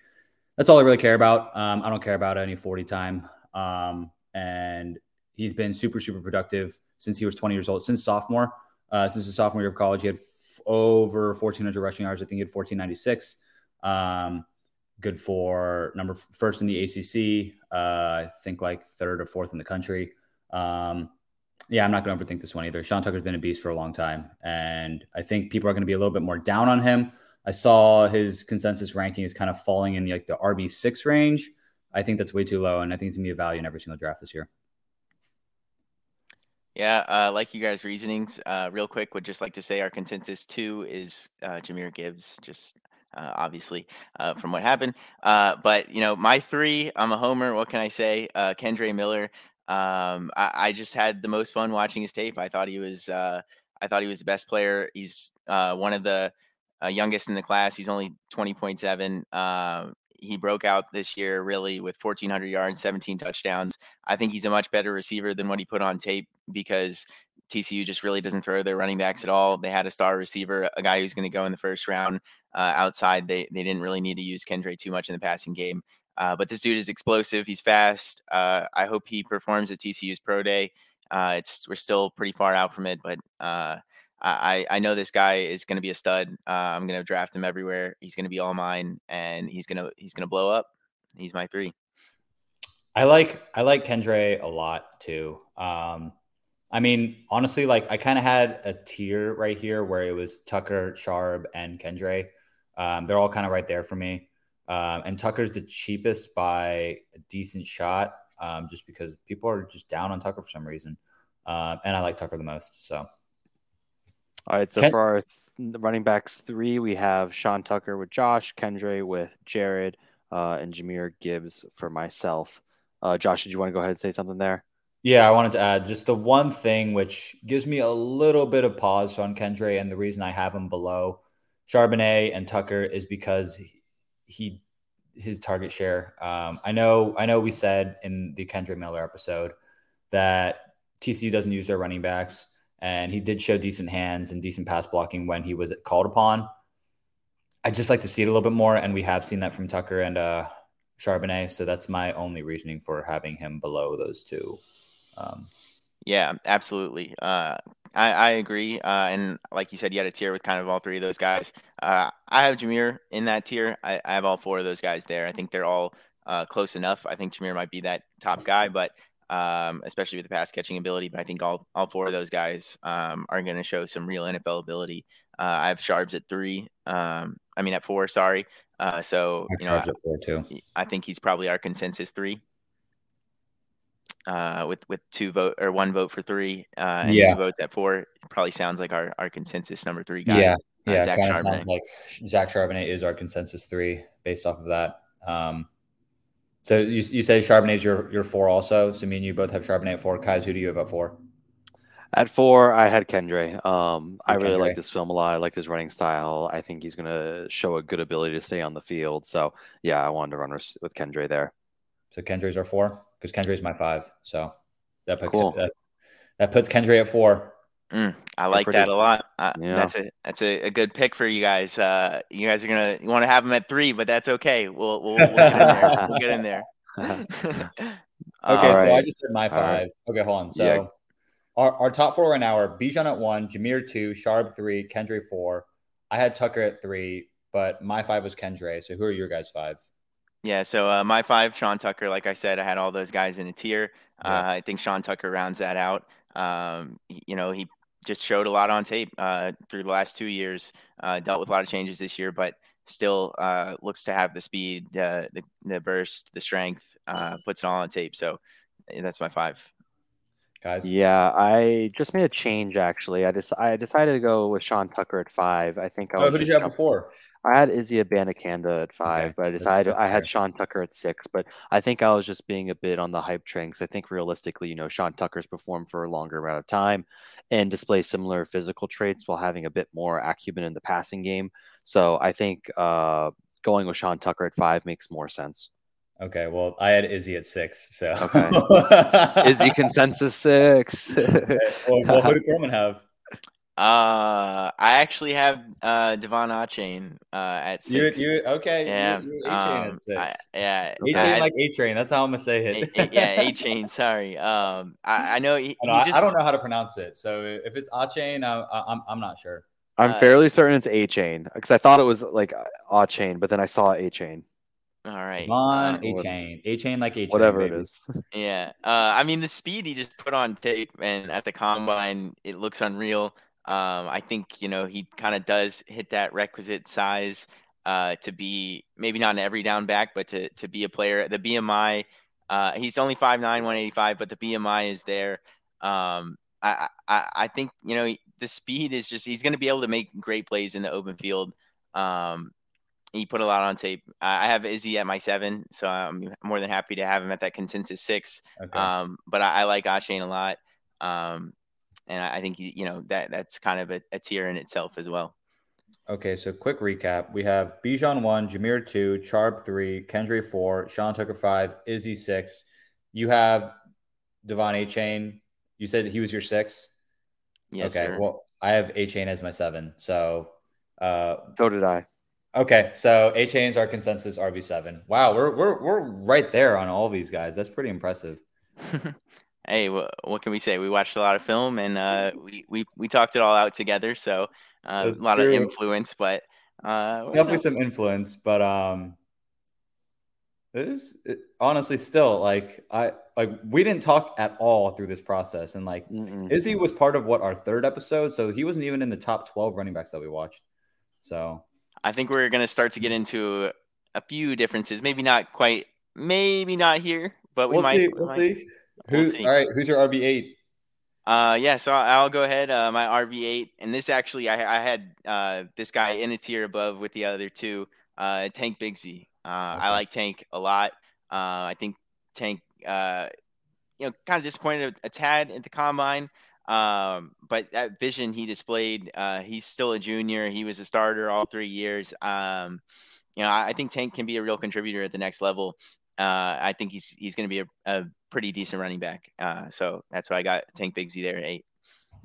Speaker 2: That's all I really care about. Um, I don't care about any 40 time. Um, and he's been super, super productive since he was 20 years old, since sophomore, uh, since his sophomore year of college. He had f- over 1,400 rushing yards. I think he had 1,496. Um, good for number first in the ACC. Uh, I think like third or fourth in the country. Um, yeah, I'm not going to overthink this one either. Sean Tucker's been a beast for a long time, and I think people are going to be a little bit more down on him. I saw his consensus ranking is kind of falling in like the RB six range. I think that's way too low, and I think it's gonna be a value in every single draft this year.
Speaker 3: Yeah, uh, like you guys' reasonings. Uh, real quick, would just like to say our consensus two is uh, Jahmyr Gibbs. Just uh, obviously uh, from what happened, uh, but you know, my three. I'm a homer. What can I say? Kendre Miller. Um, I, I, just had the most fun watching his tape. I thought he was. I thought he was the best player. He's one of the youngest in the class. He's only 20.7 he broke out this year really with 1400 yards 17 touchdowns. I think he's a much better receiver than what he put on tape because tcu just really doesn't throw their running backs at all. They had a star receiver a guy who's going to go in the first round uh, outside. They, they didn't really need to use kendre too much in the passing game. Uh, but this dude is explosive. He's fast. Uh, i hope he performs at tcu's pro day. Uh, it's we're still pretty far out from it but uh, I, I know this guy is going to be a stud. Uh, I'm going to draft him everywhere. He's going to be all mine, and he's gonna he's gonna blow up. He's my three.
Speaker 2: I like I like Kendre a lot too. Um, I mean, honestly, like I kind of had a tier right here where it was Tucker, Sharb, and Kendre. Um, they're all kind of right there for me. Um, and Tucker's the cheapest by a decent shot, um, just because people are just down on Tucker for some reason. Um, and I like Tucker the most. So
Speaker 1: all right, so Ken- for our th- running backs three, we have Sean Tucker with Josh, Kendre with Jared, uh, and Jahmyr Gibbs for myself. Uh, Josh, did you want to go ahead and say something there?
Speaker 2: Yeah, I wanted to add just the one thing which gives me a little bit of pause on Kendre, and the reason I have him below Charbonnet and Tucker is because he, he his target share. Um, I know, I know, we said in the Kendre Miller episode that TCU doesn't use their running backs and he did show decent hands and decent pass blocking when he was called upon. I'd just like to see it a little bit more, and we have seen that from Tucker and uh, Charbonnet. So that's my only reasoning for having him below those two. Um,
Speaker 3: yeah, absolutely. Uh, I, I, agree. Uh, and like you said, you had a tier with kind of all three of those guys. Uh, I have Jahmyr in that tier. I, I, have all four of those guys there. I think they're all uh, close enough. I think Jahmyr might be that top guy, but um, especially with the pass catching ability. But I think all all four of those guys um, are going to show some real NFL ability. Uh, I have Sharps at three. Um, I mean at four. Sorry. Uh, so
Speaker 2: you know, too.
Speaker 3: I think he's probably our consensus three. Uh, with with two vote or one vote for three, uh, and yeah. two votes at four, probably sounds like our, our consensus number three guy.
Speaker 2: Yeah, uh, yeah, Zach Charbonnet. sounds like Zach Charbonnet is our consensus three based off of that. Um, so you, you say Charbonnet's your your four also. So me and you both have Charbonnet at four. Kais, who do you have at four?
Speaker 1: At four, I had Kendre. Um, I really liked his film a lot. I liked his running style. I think he's going to show a good ability to stay on the field. So yeah, I wanted to run with Kendre there.
Speaker 2: So Kendre's our four because Kendre's my five. So that puts cool. that, that puts Kendre at four.
Speaker 3: Mm, I like
Speaker 1: pretty-
Speaker 3: that a lot. Uh,
Speaker 1: Yeah.
Speaker 3: That's a that's a, a good pick for you guys. Uh, you guys are gonna want to have them at three, but that's okay. We'll we'll, we'll get in there. We'll get in there.
Speaker 2: Okay,
Speaker 3: Uh,
Speaker 2: so I just said my five.
Speaker 1: Alright.
Speaker 2: Okay, hold on. So
Speaker 1: Yeah.
Speaker 2: our, our top four right now are Bijan at one, Jahmyr two, Sharp three, Kendre four. I had Tucker at three, but my five was Kendre. So who are your guys' five?
Speaker 3: Yeah, so uh, my five, Sean Tucker. Like I said, I had all those guys in a tier. Uh,
Speaker 2: Yeah.
Speaker 3: I think Sean Tucker rounds that out. Um, you know, he just showed a lot on tape uh, through the last two years. Uh, dealt with a lot of changes this year, but still uh, looks to have the speed, the the, the burst, the strength. Uh, puts it all on tape. So eh, that's my five.
Speaker 2: Guys?
Speaker 1: Yeah, I just made a change actually. I just I decided to go with Sean Tucker at five. I think I
Speaker 2: Oh, who did you have before?
Speaker 1: I had Izzy Abanikanda at five, but I decided I had. Sean Tucker at six. But I think I was just being a bit on the hype train because I think realistically, you know, Sean Tucker's performed for a longer amount of time and displays similar physical traits while having a bit more acumen in the passing game. So I think uh, going with Sean Tucker at five makes more sense.
Speaker 2: Okay, well, I had Izzy at six. So
Speaker 1: Okay. Izzy consensus six.
Speaker 2: Okay, well, well, who did Corman have?
Speaker 3: Uh, I actually have uh, De'Von Achane uh, at
Speaker 2: You,
Speaker 3: six.
Speaker 2: you okay?
Speaker 3: yeah,
Speaker 2: you, you
Speaker 3: um,
Speaker 2: at six.
Speaker 3: I- yeah,
Speaker 2: A-Train like A-Train. That's how I'm gonna say
Speaker 3: A-
Speaker 2: it.
Speaker 3: A- yeah, A chain. Sorry. Um, I, I know he,
Speaker 2: I, know,
Speaker 3: he just.
Speaker 2: I don't know how to pronounce it. So if it's A-Chain, I, I, I'm I'm not sure.
Speaker 1: I'm
Speaker 3: Uh,
Speaker 1: fairly certain it's A chain because I thought it was like A chain, but then I saw A chain.
Speaker 3: All right.
Speaker 2: Von
Speaker 3: um,
Speaker 2: A-Chain, A-Chain like A-Chain.
Speaker 1: Whatever
Speaker 2: baby.
Speaker 1: it is.
Speaker 3: yeah. Uh, I mean, the speed he just put on tape and at the combine, it looks unreal. Um, I think you know he kind of does hit that requisite size uh, to be maybe not an every down back, but to to be a player. The BMI, uh, he's only 5'9", 185, but the BMI is there. Um, I, I I think you know the speed is just he's going to be able to make great plays in the open field. Um, he put a lot on tape. I have Izzy at my seven, so I'm more than happy to have him at that consensus six.
Speaker 2: Okay.
Speaker 3: Um, but I, I like Ashane a lot, um, and I, I think you know that that's kind of a, a tier in itself as well.
Speaker 2: Okay, so quick recap. We have Bijan one, Jahmyr two, Charb three, Kendre four, Sean Tucker five, Izzy six. You have Devon A Chain. You said he was your six.
Speaker 3: Yes,
Speaker 2: okay.
Speaker 3: sir.
Speaker 2: Well, I have A Chain as my seven. So, uh,
Speaker 1: So did I.
Speaker 2: okay. So A Chain's our consensus RB seven. Wow, we're we're we're right there on all these guys. That's pretty impressive.
Speaker 3: hey, wh- what can we say? We watched a lot of film and uh, we, we we talked it all out together. So uh, a lot of influence, but uh,
Speaker 2: Definitely some influence, but um, it is it, honestly still like I like we didn't talk at all through this process, and like
Speaker 1: Mm-mm.
Speaker 2: Izzy was part of what our third episode, so he wasn't even in the top twelve running backs that we watched. So
Speaker 3: I think we're gonna start to get into a few differences. Maybe not quite. Maybe not here, but we
Speaker 2: we'll
Speaker 3: might.
Speaker 2: see.
Speaker 3: we
Speaker 2: We'll
Speaker 3: might.
Speaker 2: see.
Speaker 3: We'll
Speaker 2: All right. Who's your RB eight?
Speaker 3: Uh, yeah, so I'll go ahead. Uh, my RB8, and this actually, I, I had uh, this guy in a tier above with the other two. Uh, Tank Bigsby. Uh, I like Tank a lot. Uh, I think Tank, uh, you know, kind of disappointed a, a tad at the combine. Um, but that vision he displayed, uh, he's still a junior. He was a starter all three years. Um, you know, I, I think Tank can be a real contributor at the next level. Uh, I think he's he's going to be a, a pretty decent running back. Uh, so that's what I got. Tank Bigsby there at eight.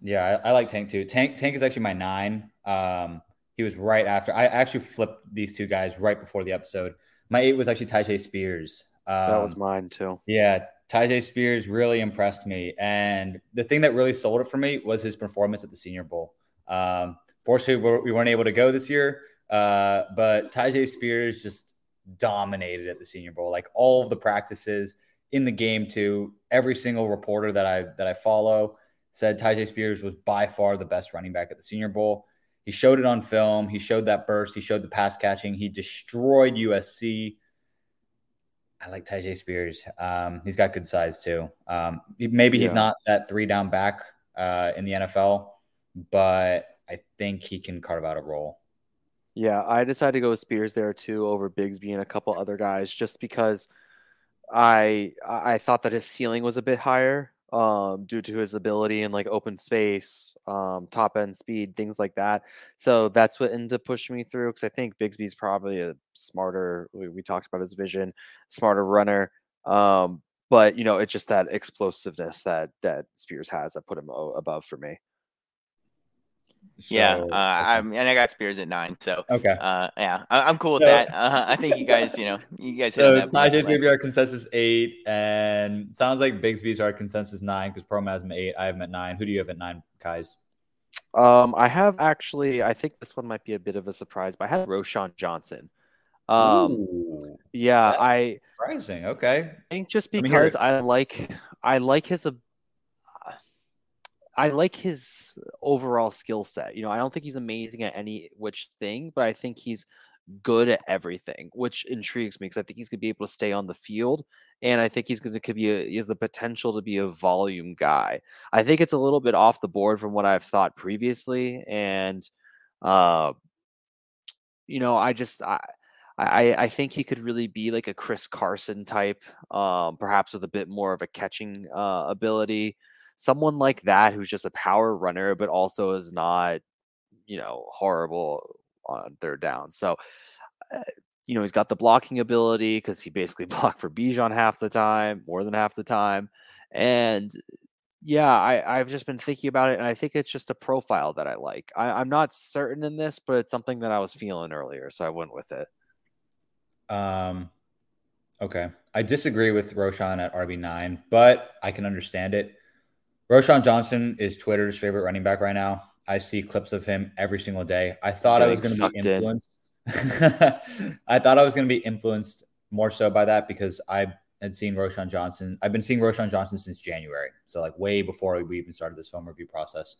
Speaker 2: Yeah, I, I like Tank too. Tank Tank is actually my nine. Um, he was right after. I actually flipped these two guys right before the episode. My eight was actually Tyjae Spears. Um,
Speaker 1: That was mine too.
Speaker 2: Yeah, Tyjae Spears really impressed me, and the thing that really sold it for me was his performance at the Senior Bowl. Um, fortunately, we're- we weren't able to go this year, uh, but Tyjae Spears just dominated at the Senior Bowl. Like all of the practices in the game, too. Every single reporter that I that I follow said Tyjae Spears was by far the best running back at the Senior Bowl. He showed it on film. He showed that burst. He showed the pass catching. He destroyed USC. I like Tyjae Spears. Um, he's got good size too. Um, maybe he's
Speaker 1: Yeah.
Speaker 2: not that three down back uh, in the NFL, but I think he can carve out a role.
Speaker 1: Yeah, I decided to go with Spears there too over Bigsby and a couple other guys just because I I thought that his ceiling was a bit higher um due to his ability in like open space, um top end speed, things like that. So that's what ended up pushing me through because I think Bigsby's probably a smarter we, we talked about his vision, smarter runner. Um but you know, it's just that explosiveness that that Spears has that put him above for me.
Speaker 3: So, yeah, uh, I'm, and I got Spears at nine. So
Speaker 2: okay,
Speaker 3: uh, yeah, I, am cool with so, that. Uh, I think you guys, you know, you guys.
Speaker 2: So Tyjae's gonna be our consensus eight, and sounds like Bigsby's our consensus nine because Pro has him eight. I have him at nine. Who do you have at nine, guys?
Speaker 1: Um, I have actually. I think this one might be a bit of a surprise, but I have Roschon Johnson. Um, Ooh, yeah, I
Speaker 2: surprising. Okay,
Speaker 1: I think just because I like I like his I like his overall skill set. You know, I don't think he's amazing at any which thing, but I think he's good at everything, which intrigues me because I think he's going to be able to stay on the field, and I think he's going to could be a, he has the potential to be a volume guy. I think it's a little bit off the board from what I've thought previously, and uh, you know, I just I. I, I think he could really be like a Chris Carson type, um, perhaps with a bit more of a catching uh, ability someone like that who's just a power runner, but also is not, you know, horrible on third down. So, uh, you know, he's got the blocking ability because he basically blocked for Bijan half the time, more than half the time. And yeah, I, I've just been thinking about it, and I think it's just a profile that I like. I, I'm not certain in this, but it's something that I was feeling earlier, so I went with it.
Speaker 2: Um, okay, I disagree with Roschon at RB nine, but I can understand it. Roschon Johnson is Twitter's favorite running back right now. I see clips of him every single day. I thought I was going to be influenced. I thought I was going to be influenced more so by that because I had seen Roschon Johnson. I've been seeing Roschon Johnson since January, so like way before we even started this film review process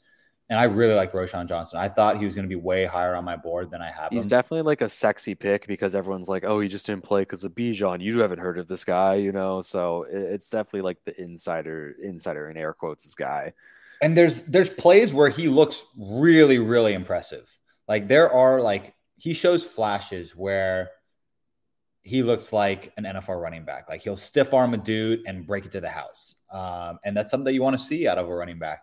Speaker 2: and I really like Roschon Johnson. I thought he was going to be way higher on my board than I have.
Speaker 1: He's
Speaker 2: him.
Speaker 1: definitely like a sexy pick because everyone's like, "Oh, he just didn't play because of Bijan." You haven't heard of this guy, you know. So it's definitely like the insider, insider in air quotes, guy.
Speaker 2: And there's there's plays where he looks really really impressive. Like there are like he shows flashes where he looks like an NFL running back. Like he'll stiff arm a dude and break it to the house, um, and that's something that you want to see out of a running back.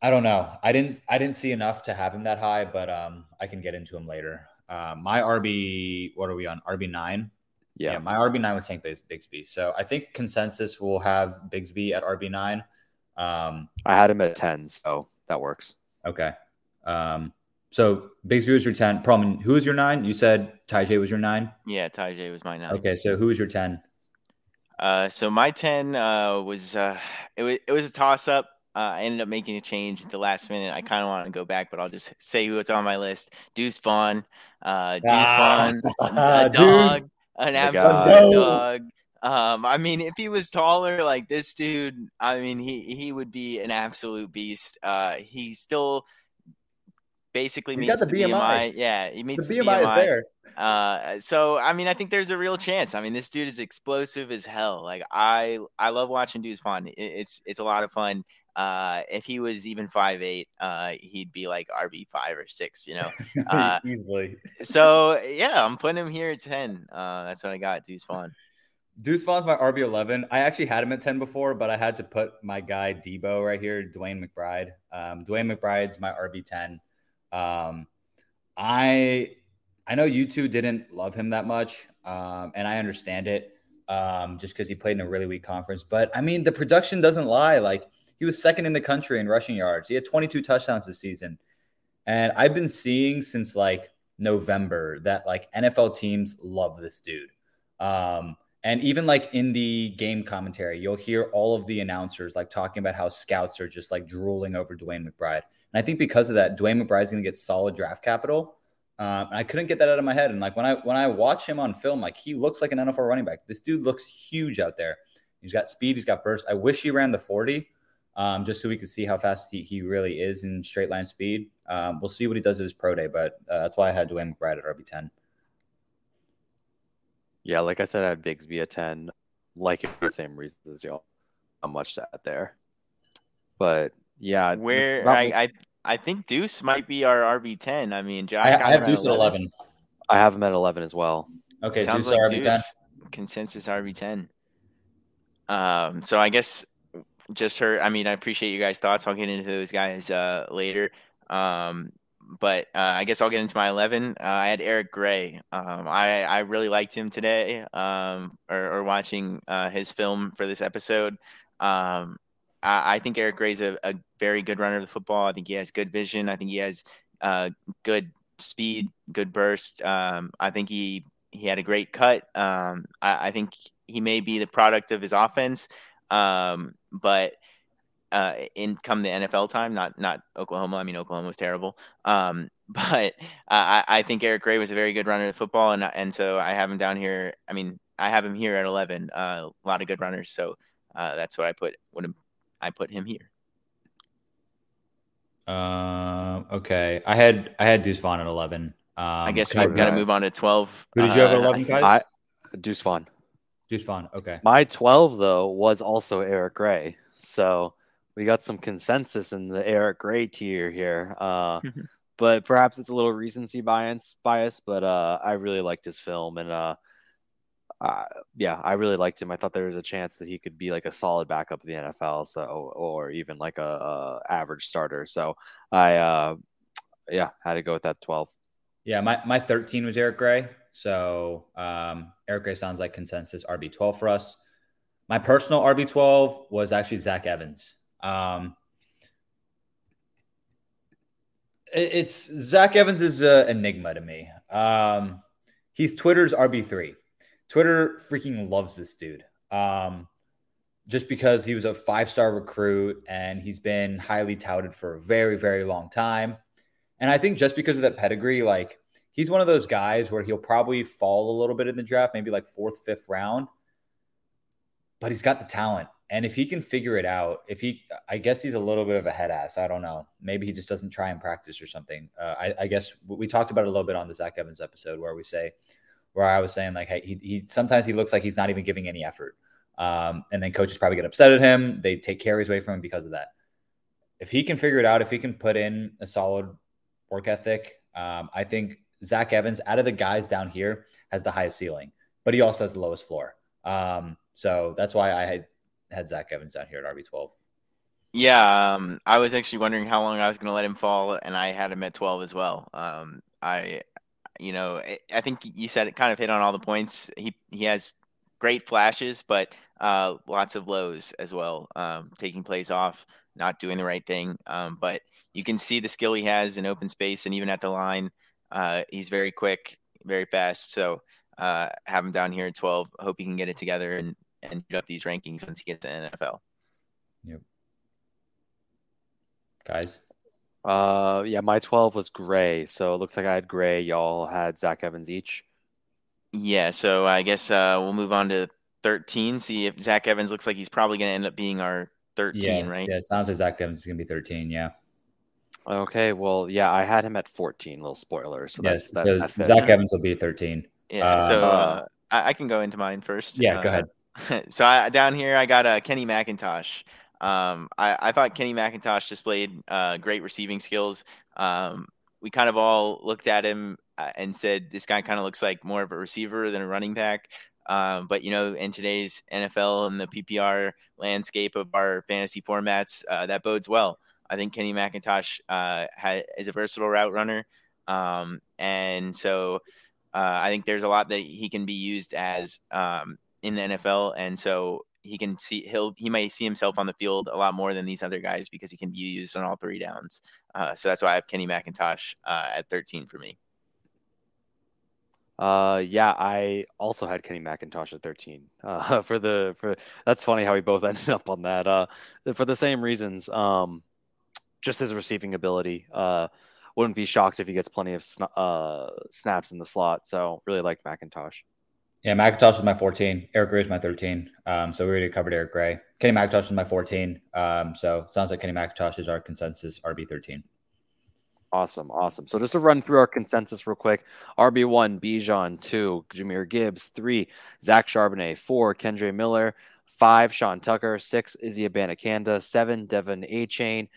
Speaker 2: I don't know. I didn't I didn't see enough to have him that high, but um, I can get into him later. Uh, my RB, what are we on? RB nine. Yeah. yeah. my RB nine was Tank Bigsby. So I think consensus will have Bigsby at RB nine. Um,
Speaker 1: I had him at ten, so that works.
Speaker 2: Okay. Um, so Bigsby was your ten. Problem. Who was your nine? You said Tyjae was your nine.
Speaker 3: Yeah, Tyjae was my nine.
Speaker 2: Okay, so who was your ten?
Speaker 3: Uh, so my ten uh, was uh, it was it was a toss up. Uh, I ended up making a change at the last minute. I kind of want to go back, but I'll just say who's on my list. Deuce Vaughn, uh, Deuce ah, Vaughn, a dog, an absolute dog. Um, I mean, if he was taller like this dude, I mean, he he would be an absolute beast. Uh, he still basically he meets the, the BMI. BMI. Yeah, he meets the, the BMI, BMI. is there. Uh, so I mean, I think there's a real chance. I mean, this dude is explosive as hell. Like I, I love watching Deuce Vaughn. It, it's it's a lot of fun. Uh, if he was even five eight, uh, he'd be like RB five or six, you know, uh,
Speaker 2: easily.
Speaker 3: so yeah, I'm putting him here at ten. Uh, that's what I got. Deuce Vaughn.
Speaker 2: Deuce Vaughn's my RB eleven. I actually had him at ten before, but I had to put my guy Debo right here, DeWayne McBride. Um, DeWayne McBride's my RB ten. Um, I I know you two didn't love him that much, um, and I understand it. Um, just because he played in a really weak conference, but I mean the production doesn't lie. Like he was second in the country in rushing yards. He had 22 touchdowns this season. And I've been seeing since like November that like NFL teams love this dude. Um, and even like in the game commentary, you'll hear all of the announcers like talking about how scouts are just like drooling over DeWayne McBride. And I think because of that, DeWayne McBride's going to get solid draft capital. Um, I couldn't get that out of my head. And like when I when I watch him on film, like he looks like an NFL running back. This dude looks huge out there. He's got speed. He's got burst. I wish he ran the 40 um, just so we can see how fast he, he really is in straight line speed. Um, we'll see what he does at his pro day, but uh, that's why I had DeWayne McBride at RB10.
Speaker 1: Yeah, like I said, I had Bigsby at 10, like for the same reasons as y'all. Not much to add there. But yeah.
Speaker 3: Where I, I I think Deuce might be our RB10. I mean,
Speaker 2: Josh. I, I have Deuce at 11.
Speaker 1: I have him at 11 as well.
Speaker 3: Okay, Sounds Deuce like RB10. Deuce, consensus RB10. Um, so I guess just heard. I mean, I appreciate you guys' thoughts. I'll get into those guys uh, later. Um, but uh, I guess I'll get into my 11. Uh, I had Eric Gray. Um, I, I really liked him today um, or, or watching uh, his film for this episode. Um, I, I think Eric Gray's a, a, very good runner of the football. I think he has good vision. I think he has uh, good speed, good burst. Um, I think he he had a great cut. Um, I, I, think he may be the product of his offense, um, but uh, in come the NFL time, not not Oklahoma. I mean, Oklahoma was terrible. Um, but I, I think Eric Gray was a very good runner of football, and and so I have him down here. I mean, I have him here at 11. Uh, a lot of good runners, so uh, that's what I put. What I put him here.
Speaker 2: Um. Okay. I had I had Deuce Vaughn at 11. Um,
Speaker 3: I guess we've got to move on to 12.
Speaker 2: Who did you have at 11, guys?
Speaker 1: I, Deuce Vaughn.
Speaker 2: Deuce Vaughn. Okay.
Speaker 1: My 12 though was also Eric Gray, so we got some consensus in the Eric Gray tier here. Uh, but perhaps it's a little recency bias, bias. But uh, I really liked his film, and uh, uh, yeah, I really liked him. I thought there was a chance that he could be like a solid backup in the NFL, so or even like a, a average starter. So I, uh, yeah, had to go with that twelve.
Speaker 2: Yeah, my my thirteen was Eric Gray. So um, Eric Gray sounds like consensus RB twelve for us. My personal RB twelve was actually Zach Evans. Um, it's Zach Evans is an enigma to me. Um, he's Twitter's RB three. Twitter freaking loves this dude. Um, just because he was a five star recruit and he's been highly touted for a very, very long time. And I think just because of that pedigree, like he's one of those guys where he'll probably fall a little bit in the draft, maybe like fourth, fifth round, but he's got the talent. And if he can figure it out, if he, I guess he's a little bit of a head ass. I don't know. Maybe he just doesn't try and practice or something. Uh, I, I, guess we talked about it a little bit on the Zach Evans episode where we say, where I was saying like, hey, he, he sometimes he looks like he's not even giving any effort. Um, and then coaches probably get upset at him. They take carries away from him because of that. If he can figure it out, if he can put in a solid work ethic, um, I think Zach Evans, out of the guys down here, has the highest ceiling, but he also has the lowest floor. Um, so that's why I had had Zach Evans down here at RB twelve.
Speaker 3: Yeah, um, I was actually wondering how long I was going to let him fall, and I had him at twelve as well. Um, I, you know, I think you said it kind of hit on all the points. He he has great flashes, but uh, lots of lows as well. Um, taking plays off, not doing the right thing. Um, but you can see the skill he has in open space and even at the line. Uh, he's very quick, very fast. So uh, have him down here at 12. Hope he can get it together and and put up these rankings once he gets to NFL.
Speaker 2: Yep. Guys.
Speaker 1: Uh, yeah, my 12 was Gray. So it looks like I had Gray. Y'all had Zach Evans each.
Speaker 3: Yeah. So I guess uh, we'll move on to 13. See if Zach Evans looks like he's probably going to end up being our 13,
Speaker 2: yeah,
Speaker 3: right?
Speaker 2: Yeah. It sounds like Zach Evans is going to be 13. Yeah.
Speaker 1: Okay. Well, yeah, I had him at 14. Little spoiler. So
Speaker 2: yes.
Speaker 1: That's,
Speaker 2: that, so Zach Evans will be 13.
Speaker 3: Yeah. Uh, so uh, I, I, can go into mine first.
Speaker 2: Yeah. go uh, ahead.
Speaker 3: so I, down here, I got uh, Kenny McIntosh. Um, I, I, thought Kenny McIntosh displayed uh, great receiving skills. Um, we kind of all looked at him uh, and said, this guy kind of looks like more of a receiver than a running back. Um, but you know, in today's NFL and the PPR landscape of our fantasy formats, uh, that bodes well. I think Kenny McIntosh uh, is a versatile route runner, um, and so uh, I think there's a lot that he can be used as um, in the NFL, and so he can see he'll he might see himself on the field a lot more than these other guys because he can be used on all three downs. Uh, so that's why I have Kenny McIntosh uh, at 13 for me.
Speaker 1: Uh, yeah, I also had Kenny McIntosh at 13. Uh, for the for that's funny how we both ended up on that. Uh, for the same reasons. Um, just his receiving ability. Uh, wouldn't be shocked if he gets plenty of sn- uh snaps in the slot. So really like McIntosh.
Speaker 2: Yeah, McIntosh was my 14. Eric Gray is my 13. Um, so we already covered Eric Gray. Kenny McIntosh is my 14. Um, so sounds like Kenny McIntosh is our consensus RB 13.
Speaker 1: Awesome, awesome. So just to run through our consensus real quick: RB one, Bijan; two, Jahmyr Gibbs; three, Zach Charbonnet; four, Kendre Miller; five, Sean Tucker; six, Izzy Abanikanda; seven, De'Von Achane;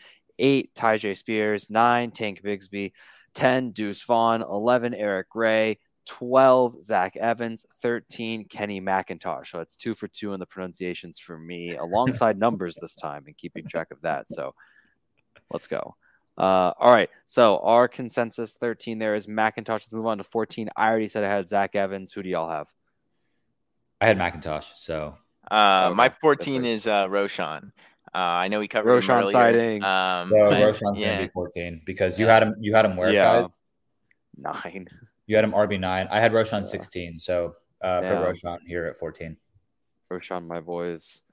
Speaker 1: eight, Tyjae Spears; nine, Tank Bigsby; ten, Deuce Vaughn; eleven, Eric Gray; 12, Zach Evans, 13, Kenny McIntosh. So it's two for two in the pronunciations for me, alongside numbers this time and keeping track of that. So let's go. Uh, all right. So our consensus 13 there is McIntosh. Let's move on to 14. I already said I had Zach Evans. Who do y'all have?
Speaker 2: I had McIntosh. So
Speaker 3: uh, okay. my 14 is uh, Roschon. Uh, I know we covered Roschon him earlier.
Speaker 1: sighting.
Speaker 3: Um,
Speaker 2: so but, Roschon's yeah. gonna be 14 because you had him. You had him where? Yeah, guys?
Speaker 1: nine.
Speaker 2: You had him RB nine. I had Roschon yeah. 16. So uh, put Roschon here at 14.
Speaker 1: Roschon, my boys.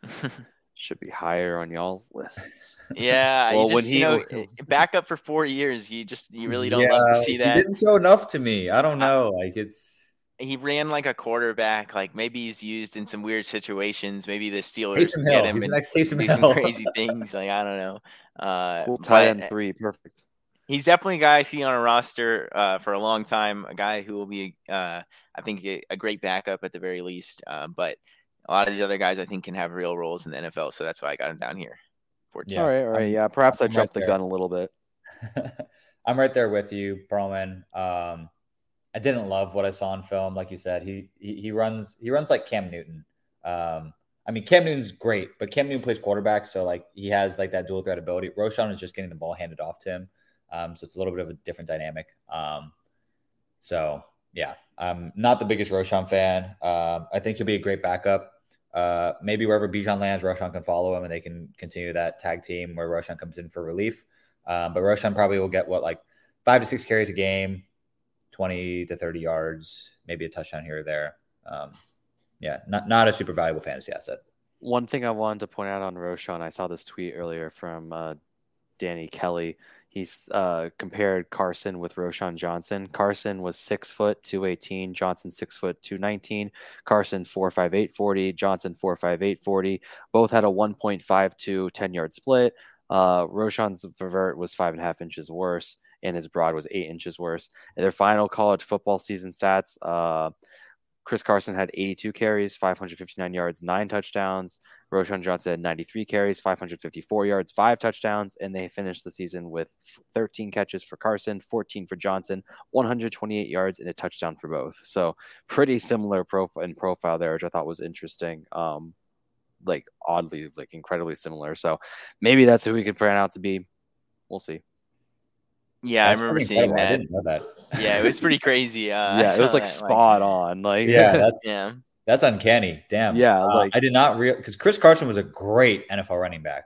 Speaker 1: should be higher on y'all's lists.
Speaker 3: Yeah, well, just, when he you know, back up for four years, you just you really don't yeah, love to see that.
Speaker 2: He didn't show enough to me. I don't know. like it's
Speaker 3: he ran like a quarterback. Like maybe he's used in some weird situations. Maybe the Steelers Taysom get him and do some crazy things. Like I don't know. Uh,
Speaker 1: cool tight end three, perfect.
Speaker 3: He's definitely a guy I see on a roster uh, for a long time. A guy who will be, uh, I think, a, a, great backup at the very least. Uh, but a lot of these other guys I think can have real roles in the NFL. So that's why I got him down here.
Speaker 1: 14. All right, all right. Yeah, perhaps I'm i jumped right the gun a little bit.
Speaker 2: I'm right there with you, Perlman. Um, I didn't love what I saw in film. Like you said, he he, he runs he runs like Cam Newton. Um, I mean, Cam Newton's great, but Cam Newton plays quarterback, so like he has like that dual threat ability. Roschon is just getting the ball handed off to him, um, so it's a little bit of a different dynamic. Um, so yeah, I'm not the biggest Roschon fan. Um, I think he'll be a great backup. Uh, maybe wherever Bijan lands, Roschon can follow him and they can continue that tag team where Roschon comes in for relief. Um, but Roschon probably will get what like five to six carries a game, 20 to 30 yards, maybe a touchdown here or there. Um, yeah, not, not a super valuable fantasy asset.
Speaker 1: One thing I wanted to point out on Roschon, I saw this tweet earlier from uh, Danny Kelly. He's uh, compared Carson with Roschon Johnson. Carson was six foot two eighteen. Johnson six foot two nineteen. Carson four five eight forty. Johnson four five eight forty. Both had a 1.52 10 yard split. Uh, Roschon's vert was five and a half inches worse, and his broad was eight inches worse. In their final college football season stats, uh, Chris Carson had 82 carries, 559 yards, nine touchdowns. Roschon Johnson had 93 carries, 554 yards, five touchdowns, and they finished the season with 13 catches for Carson, 14 for Johnson, 128 yards, and a touchdown for both. So pretty similar profile in profile there, which I thought was interesting. Um, like oddly, like incredibly similar. So maybe that's who we could plan out to be. We'll see.
Speaker 3: Yeah, that's I remember seeing that. I didn't know that. yeah, it was pretty crazy. Uh,
Speaker 1: yeah, it was like that, spot like, on. Like
Speaker 2: yeah, that's yeah, that's uncanny. Damn.
Speaker 1: Yeah, uh, like
Speaker 2: I did not real because Chris Carson was a great NFL running back.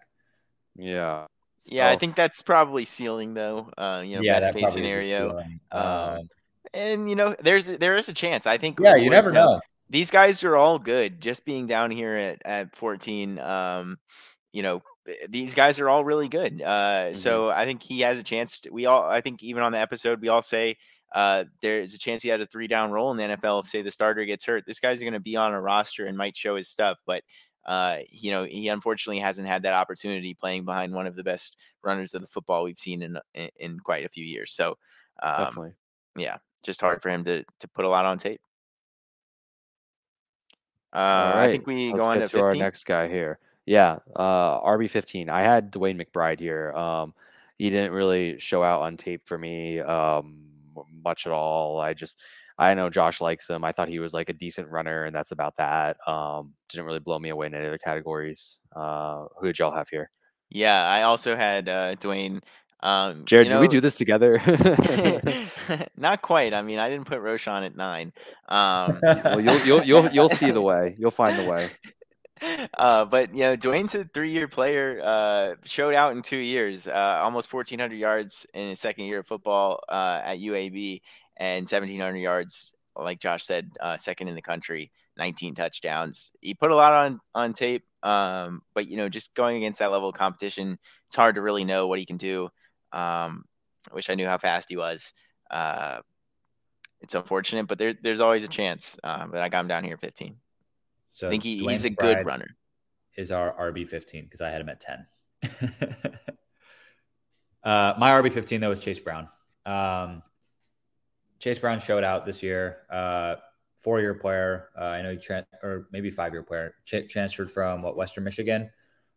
Speaker 1: Yeah.
Speaker 3: Yeah, I think that's probably ceiling though. Uh, you know, yeah, best case scenario. Um, um, and you know, there's there is a chance. I think.
Speaker 2: Yeah, you never know.
Speaker 3: These guys are all good. Just being down here at at 14, um, you know, these guys are all really good. Uh, mm-hmm. So I think he has a chance. To, we all, I think, even on the episode, we all say uh, there's a chance he had a three down role in the NFL if, say, the starter gets hurt. This guy's going to be on a roster and might show his stuff, but uh, you know, he unfortunately hasn't had that opportunity playing behind one of the best runners of the football we've seen in in, in quite a few years. So, um, definitely, yeah, just hard for him to to put a lot on tape. Uh, right. I think we Let's go on to, to
Speaker 1: our next guy here. Yeah, uh, RB fifteen. I had DeWayne McBride here. Um, he didn't really show out on tape for me um, much at all. I just I know Josh likes him. I thought he was like a decent runner, and that's about that. Um, didn't really blow me away in any other categories. Uh, who did y'all have here?
Speaker 3: Yeah, I also had uh, DeWayne. Um,
Speaker 1: Jared, you know, did we do this together?
Speaker 3: not quite. I mean, I didn't put Roschon at nine. Um,
Speaker 1: well, you'll you'll you'll you'll see the way. You'll find the way.
Speaker 3: Uh, but you know, DeWayne's a three-year player. Uh, showed out in two years, uh, almost 1,400 yards in his second year of football uh, at UAB, and 1,700 yards, like Josh said, uh, second in the country. 19 touchdowns. He put a lot on on tape, um, but you know, just going against that level of competition, it's hard to really know what he can do. Um, I wish I knew how fast he was. Uh, it's unfortunate, but there, there's always a chance. but I got him down here 15. So I think he, he's a good runner.
Speaker 2: Is our RB fifteen because I had him at ten. uh, my RB fifteen though was Chase Brown. Um, Chase Brown showed out this year. Uh, four year player. Uh, I know he tra- or maybe five year player Ch- transferred from what Western Michigan,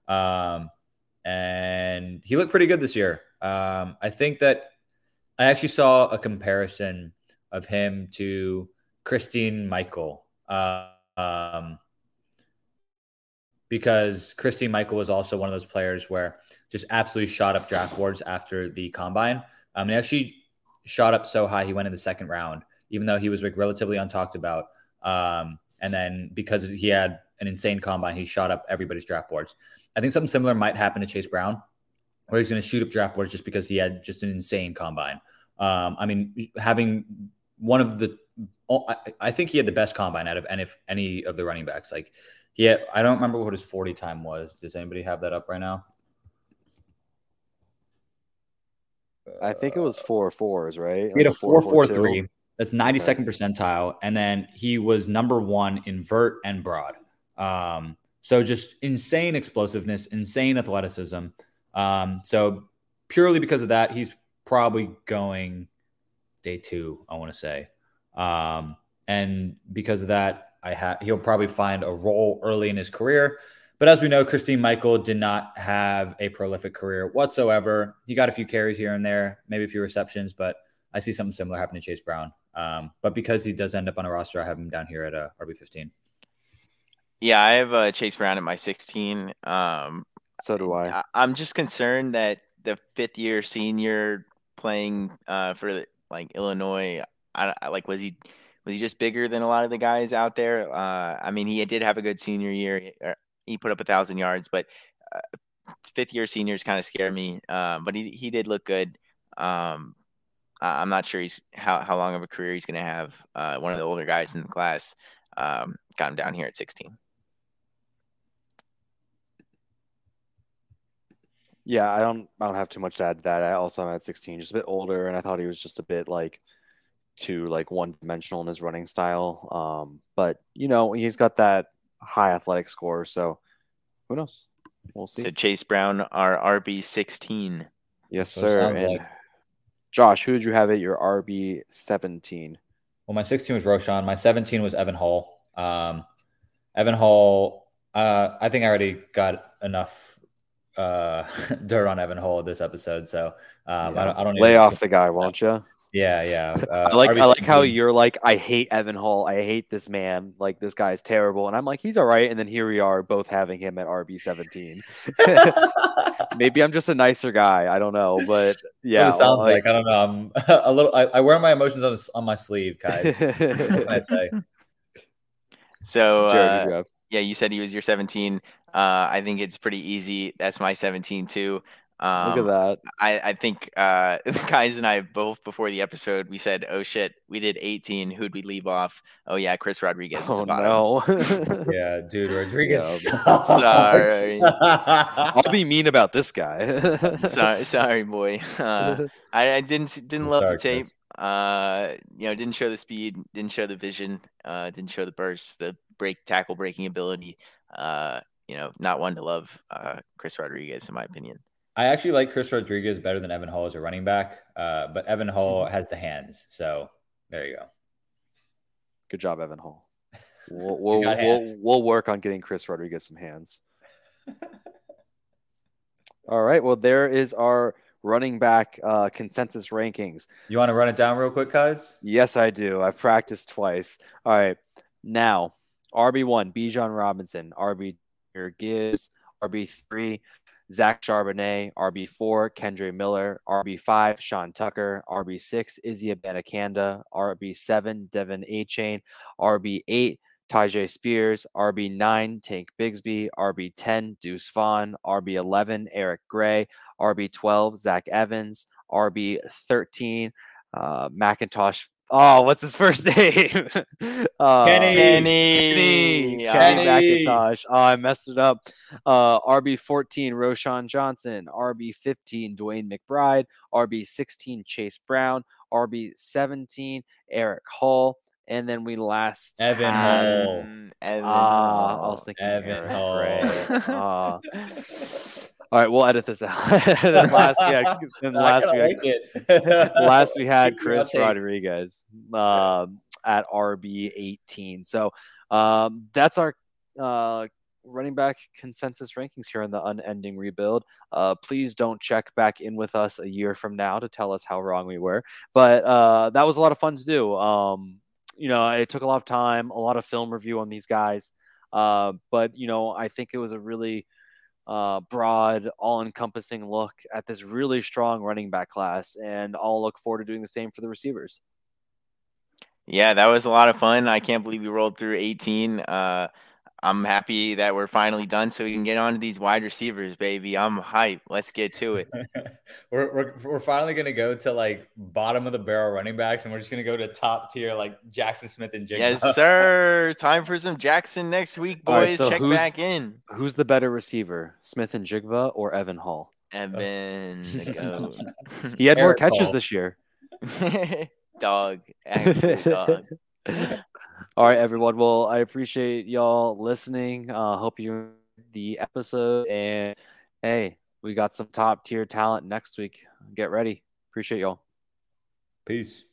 Speaker 2: um, and he looked pretty good this year. Um, I think that I actually saw a comparison of him to Christine Michael. Uh, um, because Christy Michael was also one of those players where just absolutely shot up draft boards after the combine. Um, he actually shot up so high he went in the second round, even though he was like relatively untalked about. Um, and then because he had an insane combine, he shot up everybody's draft boards. I think something similar might happen to Chase Brown, where he's going to shoot up draft boards just because he had just an insane combine. Um, I mean, having one of the, I, I think he had the best combine out of any, any of the running backs. Like, he had, I don't remember what his 40 time was. Does anybody have that up right now?
Speaker 1: I think it was four fours, right?
Speaker 2: He had a four four three. That's 92nd okay. percentile. And then he was number one in vert and broad. Um, so just insane explosiveness, insane athleticism. Um, so purely because of that, he's probably going day two, I want to say. Um, and because of that, I have he'll probably find a role early in his career. But as we know, Christine Michael did not have a prolific career whatsoever. He got a few carries here and there, maybe a few receptions, but I see something similar happen to Chase Brown. Um, but because he does end up on a roster, I have him down here at a uh, RB fifteen.
Speaker 3: Yeah, I have uh, Chase Brown at my 16. Um,
Speaker 1: so do I.
Speaker 3: I. am just concerned that the fifth year senior playing uh, for the, like Illinois, I, I, like was he was he just bigger than a lot of the guys out there? Uh, I mean, he did have a good senior year. He put up a thousand yards, but uh, fifth year seniors kind of scare me. Um, but he he did look good. Um, I'm not sure he's how, how long of a career he's going to have. Uh, one of the older guys in the class um, got him down here at 16.
Speaker 1: Yeah, I don't I don't have too much to add to that. I also am at 16, just a bit older, and I thought he was just a bit like too like one dimensional in his running style. Um, but you know, he's got that high athletic score, so who knows? We'll see.
Speaker 3: So Chase Brown, our RB 16.
Speaker 1: Yes, sir. And like. Josh, who did you have at your RB 17?
Speaker 2: Well, my 16 was Roschon. My 17 was Evan Hull. Um, Evan Hull. uh, I think I already got enough uh, dirt on Evan Hull this episode. So um, yeah. I don't, I don't
Speaker 1: lay off the guy, won't you?
Speaker 2: Yeah, yeah. Uh,
Speaker 1: I like RB I like how you're like, I hate Evan Hull. I hate this man. Like this guy's terrible. And I'm like, he's all right. And then here we are, both having him at RB 17. Maybe I'm just a nicer guy. I don't know, but yeah,
Speaker 2: it sounds like, like, I don't know. I'm a little. I, I wear my emotions on, on my sleeve, guys. what can I say?
Speaker 3: So Jared, uh, yeah, you said he was your 17. Uh, I think it's pretty easy. That's my 17 too.
Speaker 1: Um, Look at um, that.
Speaker 3: I, I think uh, guys and I both before the episode we said, "Oh shit, we did 18. Who'd we leave off? Oh yeah, Chris Rodriguez."
Speaker 1: Oh no.
Speaker 2: yeah, dude, Rodriguez.
Speaker 3: Yeah. sorry.
Speaker 1: I'll be mean about this guy.
Speaker 3: sorry, sorry, boy. Uh, I, I, didn't didn't love sorry, the tape. Chris. Uh, you know, didn't show the speed, didn't show the vision, uh, didn't show the burst, the break tackle breaking ability. Uh, you know, not one to love uh, Chris Rodriguez, in my opinion.
Speaker 2: I actually like Chris Rodriguez better than Evan Hull as a running back, uh, but Evan Hull has the hands. So there you go.
Speaker 1: Good job, Evan Hull. We'll, we'll, we'll, we'll work on getting Chris Rodriguez some hands. All right. Well, there is our running back uh, consensus rankings.
Speaker 2: You want to run it down real quick, guys?
Speaker 1: Yes, I do. I've practiced twice. All right. Now, RB1, Bijan Robinson. RB Gibbs. RB3, Zach Charbonnet. RB4, Kendre Miller. RB5, Sean Tucker. RB6, Izzy Abanikanda. RB7, De'Von Achane. RB8, Tyjae Spears, RB9, Tank Bigsby, RB10, Deuce Vaughn, RB11, Eric Gray, RB12, Zach Evans, RB13, uh, McIntosh Oh, what's his first name?
Speaker 3: uh, Kenny.
Speaker 1: Kenny. Kenny. Kenny McIntosh. Oh, I messed it up. Uh, RB14, Roschon Johnson. RB15, Dwayne McBride. RB16, Chase Brown. RB17, Eric All. And then we last
Speaker 2: Evan Hull.
Speaker 3: Evan
Speaker 1: ah, I was thinking Evan Eric Hull. Right. uh, all right, we'll edit this out. last we had, last we had, last we had Chris Rodriguez um, at RB eighteen. So um, that's our uh, running back consensus rankings here in the unending rebuild. Uh, please don't check back in with us a year from now to tell us how wrong we were. But uh, that was a lot of fun to do. Um, you know, it took a lot of time, a lot of film review on these guys. Uh, but you know, I think it was a really uh, broad, all encompassing look at this really strong running back class. And I'll look forward to doing the same for the receivers.
Speaker 3: Yeah, that was a lot of fun. I can't believe we rolled through 18. Uh, I'm happy that we're finally done, so we can get on to these wide receivers, baby. I'm hype. Let's get to it.
Speaker 2: we're, we're we're finally gonna go to like bottom of the barrel running backs, and we're just gonna go to top tier like Jackson Smith-Njigba.
Speaker 3: Yes, sir. Time for some Jackson next week, boys. Right, so Check back in.
Speaker 1: Who's the better receiver, Smith-Njigba or Evan Hull?
Speaker 3: Evan,
Speaker 1: he had Eric more catches Hall. this year.
Speaker 3: dog, dog.
Speaker 1: All right, everyone. Well, I appreciate y'all listening. Uh, hope you the episode and hey, we got some top tier talent next week. Get ready. Appreciate y'all.
Speaker 2: Peace.